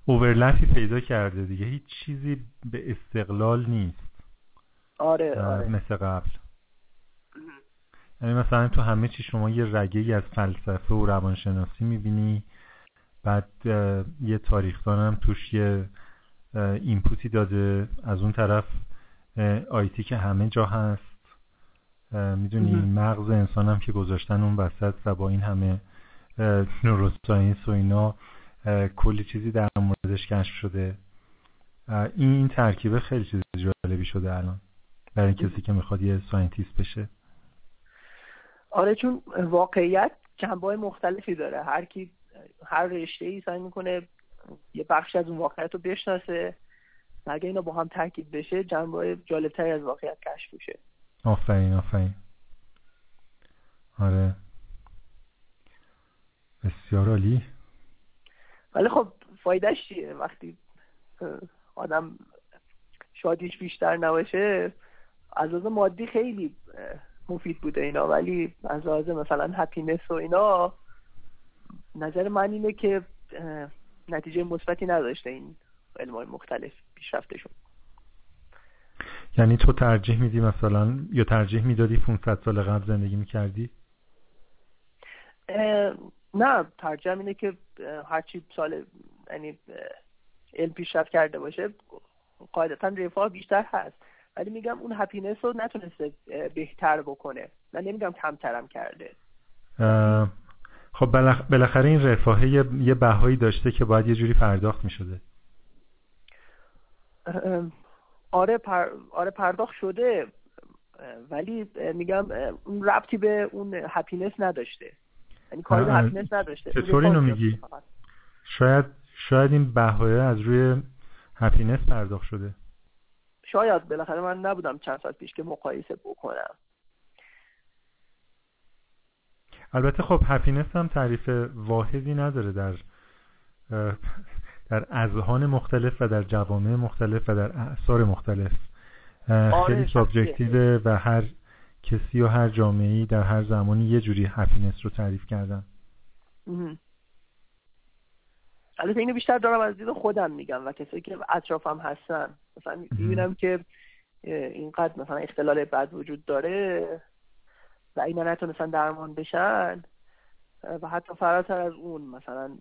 اوورلپی پیدا کرده دیگه. هیچ چیزی به استقلال نیست. آره آره. مثل قبل. یعنی مثلا تو همه چی شما یه رگه از فلسفه و روانشناسی می‌بینی بعد یه تاریخدان هم توش یه اینپوتی داده. از اون طرف IT که همه جا هست. می‌دونی مغز انسان هم که گذاشتن اون وسط و با این همه neuroscience و اینا کلی چیزی در موردش کشف شده. این ترکیبه خیلی چیز جالبی شده الان. برای کسی که می‌خواد یه scientist بشه. آره چون واقعیت جنبه مختلفی داره. هر کی هر رشته ای سعی می‌کنه یه بخشی از اون واقعیت رو بشناسه و اگه اینا با هم ترکیب بشه جنبه جالبتری از واقعیت کشف میشه. آفرین آفرین. آره. بسیار عالی. ولی خب فایدهش چیه؟ وقتی آدم شادیش بیشتر نباشه از لحاظ مادی خیلی مفید بوده اینا. ولی از لحاظ مثلا هپینس و اینا نظر من اینه که نتیجه مثبتی نداشته این علم مختلف پیشرفتشون. یعنی تو ترجیح میدی مثلا یا ترجیح می‌دادی 500 سال قبل زندگی می‌کردی؟ نه ترجیح اینه که هرچی سال یعنی علم پیشرفت کرده باشه قاعدتا رفاه بیشتر هست. ولی میگم اون هپینس رو نتونسته بهتر بکنه. من نمیگم کمترم کرده. خب بالاخره این رفاهه یه بهایی داشته که باید یه جوری پرداخت می‌شده. آره پر... آره پرداخت شده. ولی میگم اون ربطی به اون happiness نداشته. یعنی کاری به happiness نداشته. چطور اینو میگی؟ شاید شاید این بهایه از روی happiness پرداخت شده. شاید بالاخره من نبودم چند ساعت پیش که مقایسه بکنم. البته خب هپینس هم تعریف واحدی نداره در در اذهان مختلف و در جوامع مختلف و در اعثار مختلف. آره خیلی سابجکتیوه و هر کسی و هر جامعه در هر زمانی یه جوری هپینس رو تعریف کردن. البته اینو بیشتر دارم از دید خودم میگم و کسایی که اطرافم هستن. مثلا می‌بینم که اینقدر مثلا اختلال بد وجود داره و اینا نتونستن درمان بشن و حتی فراتر از اون مثلا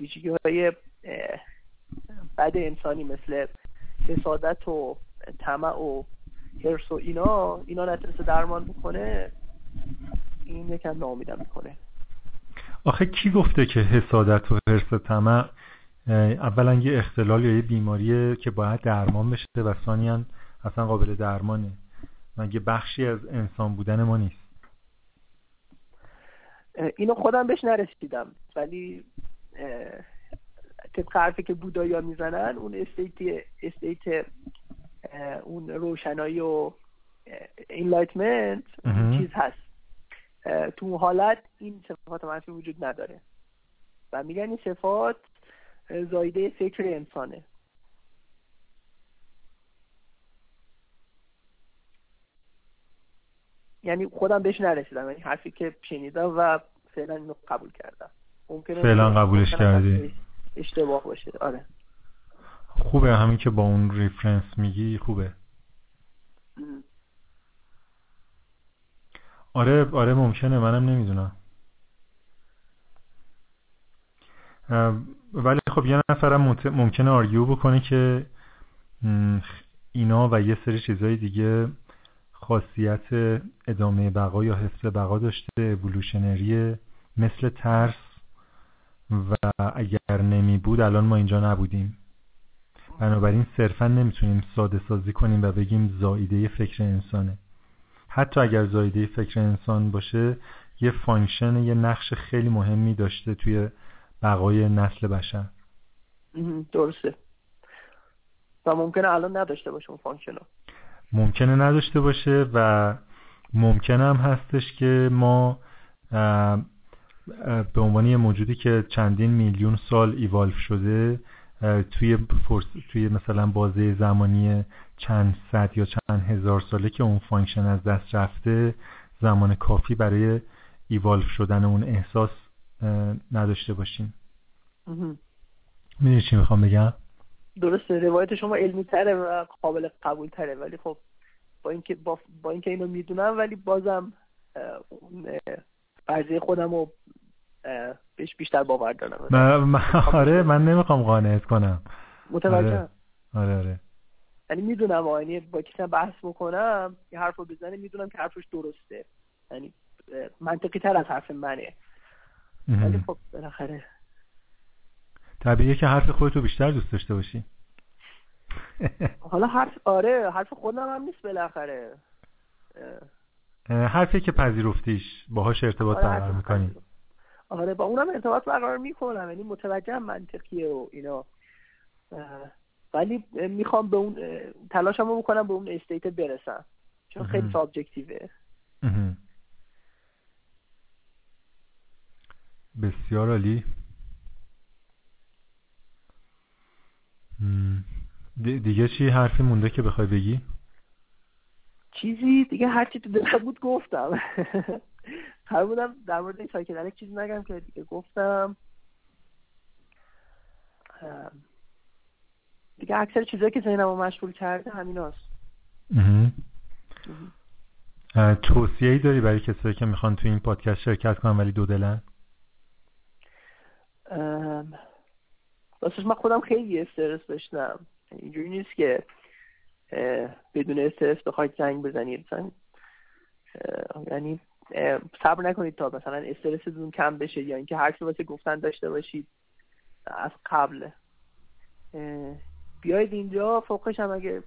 ویژگی های بد انسانی مثل حسادت و طمع و حرس و اینا اینا نتونسته درمان بکنه این یکم نامیدم می‌کنه. آخه کی گفته که حسادت و حرس و طمع؟ اولا یه اختلال یا یه بیماریه که باید درمان بشه و ثانیا اصلا قابل درمانه. مگه بخشی از انسان بودن ما نیست؟ اینو خودم بهش نرسیدم ولی طبق حرفی که بودایا می‌زنن اون استیت استیت اون روشنایی و انلایتمنت چیز هست. تو حالت این صفات منفی وجود نداره. و میگن این صفات زایده فکر انسانه. یعنی خودم بهش نرسیدم یعنی حرفی که شنیدم و فعلا اینو قبول کردم. ممکنه فعلا قبولش کردی؟ اشتباه باشه. آره. خوبه همین که با اون reference میگی خوبه. آره آره ممکنه منم نمی‌دونم. ولی خب یه نفرم ممکنه argue بکنه که اینا و یه سری چیزهای دیگه خاصیت ادامه بقا یا حفظ بقا داشته evolutionary مثل ترس و اگر نمی بود الان ما اینجا نبودیم. بنابراین صرفا نمی‌تونیم ساده سازی کنیم و بگیم زایده فکر انسانه. حتی اگر زایده فکر انسان باشه یه function یه نقش خیلی مهمی داشته توی بقای نسل بشر. درسته. و ممکنه الان نداشته باشه اون function ممکنه نداشته باشه و ممکنه هم هستش که ما به عنوان یه موجودی که چندین میلیون سال evolve شده توی توی مثلا بازه زمانی چند صد یا چند هزار ساله که اون function از دست رفته زمان کافی برای evolve شدن اون احساس نداشته باشیم. می‌دونی چی می‌خوام بگم؟ درسته روایت شما علمی تره و قابل قبول تره ولی خب با اینکه با, با اینکه اینو می‌دونم ولی بازم فرضیه خودم رو بهش بیشتر باور دارم. آره من نمی‌خوام قانعت کنم. متوجه آره آره, آره. یعنی می‌دونم یعنی با کسی بحث بکنم یه حرف رو بزنه می‌دونم که حرفش درسته. یعنی منطقی تر از حرف منه. ولی خب بالاخره. طبیعیه که حرف خودتو بیشتر دوست داشته باشی. *laughs* حالا حرف آره حرف خودم هم نیست بالاخره. حرفی که پذیرفتیش باهاش ارتباط آره برقرار می‌کنی. آره با اونم ارتباط برقرار می‌کنم. یعنی متوجه منطقیه و اینا. ولی می‌خوام به اون تلاشمو بکنم به اون استیت برسم. چون خیلی سابجکتیوه بسیار عالی. دیگه چی حرفی مونده که بخوای بگی؟ چیزی دیگه هرچی تو دلم بود گفتم. *laughs* هر بودم در مورد سایکدلیک چیزی نگم که دیگه گفتم. دیگه اکثر چیزایی که ذهنمو مشغول کرده همین هست توصیه ای داری برای کسایی که می‌خوان تو این پادکست شرکت کنن ولی دو دلن؟ راستش من خودم خیلی استرس داشتم. اینجوری نیست که بدون استرس بخواید زنگ بزنید. مثلا یعنی صبر نکنید تا مثلا استرستون کم بشه یا اینکه حرفی واسه گفتن داشته باشید از قبل. بیاید اینجا فوقش هم اگه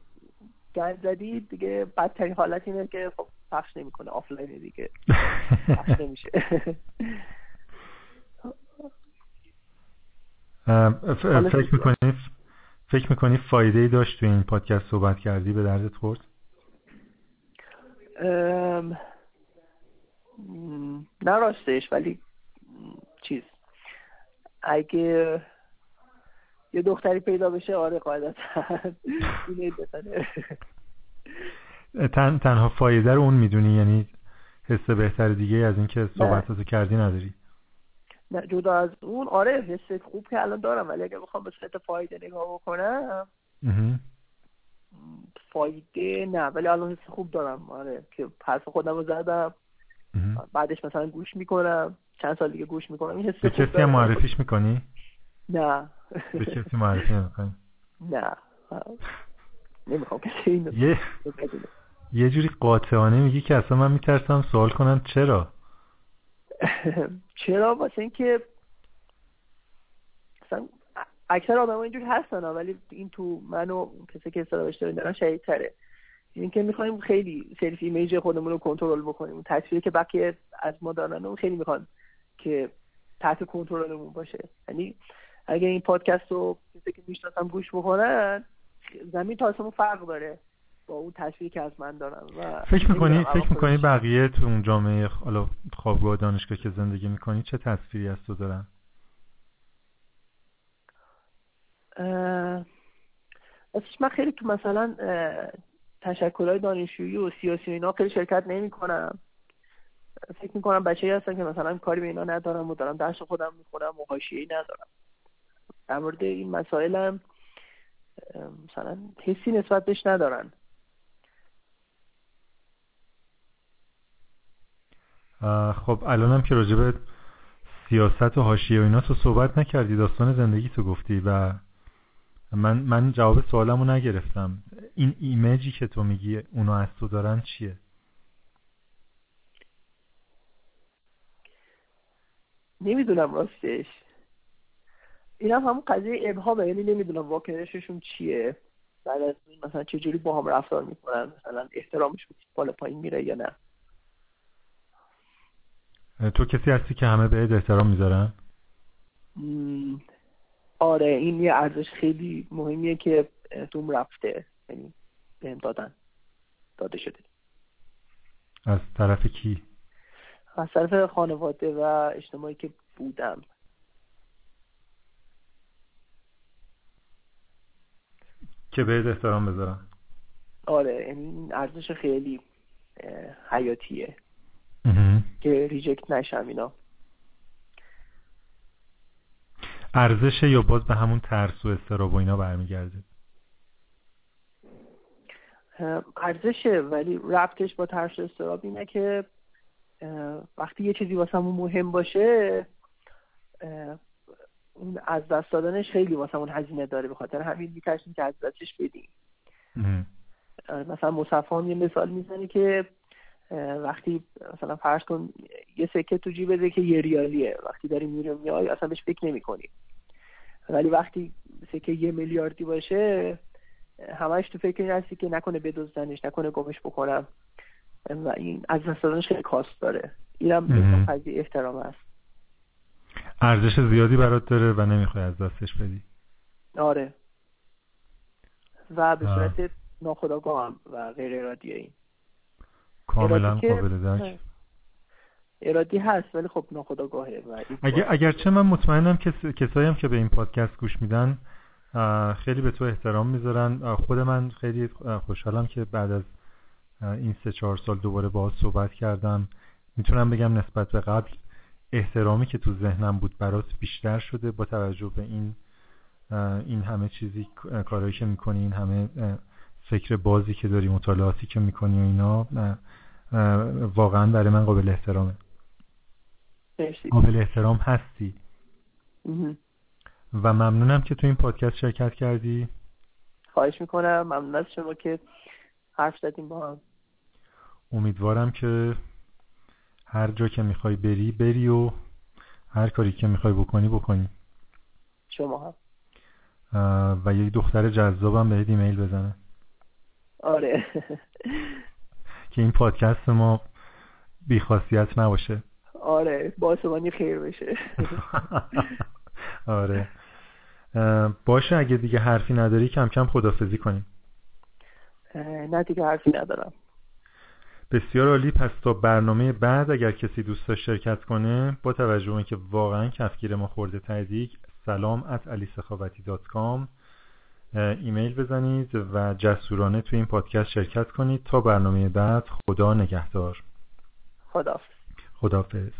گند زدید دیگه بدترین حالت اینه که خب پخش نمی‌کنه آفلاین دیگه. پخش *laughs* نمیشه. فکر می‌کنی؟ فکر می‌کنی فایده ای داشت تو این پادکست صحبت کردی؟ به دردت خورد؟ نه راستش ولی چیز. اگه یه دختری پیدا بشه آره قاعدتا. تن تنها فایده رو اون می‌دونی یعنی حس بهتر دیگه از اینکه صحبتاتو کردی نداری. نه جدا از اون آره حس خوب که الان دارم ولی اگه بخوام به صورت فایده نگاه بکنم فایده نه ولی الان حس خوب دارم آره که حرف خودم رو زدم. بعدش مثلا گوش می‌کنم چند سال دیگه گوش می‌کنم این حس به کسی معرفیش می‌کنی؟ نه. به کسی معرفی نمی‌کنی؟ نه. نمی‌خوام کسی اینو یه یه جوری قاطعانه میگی که اصلا من میترسم سوال کنم چرا؟ چرا؟ واسه اینکه مثلا اکثر آدم اینجور هستن ولی این تو من و کسی که اضطراب اجتماعی دارن شدیدتره اینکه می‌خوایم خیلی self image خودمون رو کنترل بکنیم. تصویری که بقیه از ما دارن اون خیلی می‌خوان که تحت کنترلمون باشه. یعنی اگه این پادکست رو کسی که می‌شناسم گوش بکنن زمین تا آسمون فرق داره با اون تصویری که از من دارن و فکر می‌کنی فکر می‌کنی بقیه تو اون جامعه حالا خوابگاه دانشگاه که زندگی می‌کنی چه تصویری از تو دارن؟ من خیلی تو مثلا تشکلهای دانشجویی و سیاسی و اینا خیلی شرکت نمی کنم فکر می‌کنم بچه هستن که مثلا کاری به اینا ندارم و دارم درس خودم می‌خونم و حاشیه‌ای ندارم. در مورد این مسائلم مثلا حسی نسبت بهش ندارن. خب الانم که راجب سیاست و حاشیه و اینا تو صحبت نکردی داستان زندگی تو گفتی و من من جواب سوالمو نگرفتم. این ایمیجی که تو میگی اونو از تو دارن چیه؟ نمی‌دونم راستش. این هم همون قضیه ابهامه یعنی نمی‌دونم واکنششون چیه. بعد از این مثلا چجوری با هم رفتار می‌کنن مثلا احترامشون بالا پایین میره یا نه. تو کسی هستی که همه به احترام می‌ذارن؟ آره این یه ارزش خیلی مهمیه که توم رفته یعنی بهم دادن. داده شده. از طرف کی؟ از طرف خانواده و اجتماعی که بودم. که به احترام بذارن آره یعنی این ارزش خیلی حیاتیه. که ریجکت نشم اینا. ارزش یا باز به همون ترس و استراب و اینا برمیگرده. ارزشه ولی ربطش با ترس و استراب اینه که وقتی یه چیزی واسمون مهم باشه اون از دست دادنش خیلی واسمون هزینه داره به خاطر همین میترسیم که از دستش بدیم. مثلا مصفا یه مثال می‌زنه که وقتی مثلا فرض کن یه سکه تو جیبه که یه ریالیه. وقتی داری میری میای اصلا بهش فکر نمی کنی ولی وقتی سکه یه میلیاردی باشه همش تو فکر این هستی که نکنه بدزدنش نکنه گمش بکنم و این از دست خیلی کاست داره. اینم قضیه احترام است. ارزش زیادی برات داره و نمی‌خوای از دستش بدی. آره. و به صورت ناخداگاه هم و غیر ارادی این کاملا قابل درک. ارادی هست ولی خب ناخداگاهه اگر اگرچه من مطمئنم که کسایی هم که به این پادکست گوش میدن خیلی به تو احترام می‌ذارن. خود من خیلی خوشحالم که بعد از این سه چهار سال دوباره باهات صحبت کردم. می‌تونم بگم نسبت به قبل احترامی که تو ذهنم بود برات بیشتر شده با توجه به این این همه چیزی کارهایی که می‌کنی این همه فکر بازی که داری مطالعاتی که می‌کنی و اینا واقعا برای من قابل احترامه. قابل احترام هستی. و ممنونم که تو این پادکست شرکت کردی. خواهش می‌کنم. ممنون از شما که حرف زدیم با هم. امیدوارم که هر جا که می‌خوای بری بری و هر کاری که می‌خوای بکنی بکنی. شما هم. و یک دختر جذابم بهت ایمیل بزنه. آره. که این پادکست ما بیخاصیت نباشه. آره باسمانی خیر بشه. *laughs* آره. باشه اگه دیگه حرفی نداری کم کم خدافزی کنیم. نه دیگه حرفی ندارم. بسیار عالی پس تا برنامه بعد اگر کسی دوست داشت شرکت کنه با توجه به که واقعا کفگیر ما خورده تدیک سلام از علیسخاوتی دات کام ایمیل بزنید و جسورانه توی این پادکست شرکت کنید. تا برنامه بعد خدا نگهدار. خدافز خدافز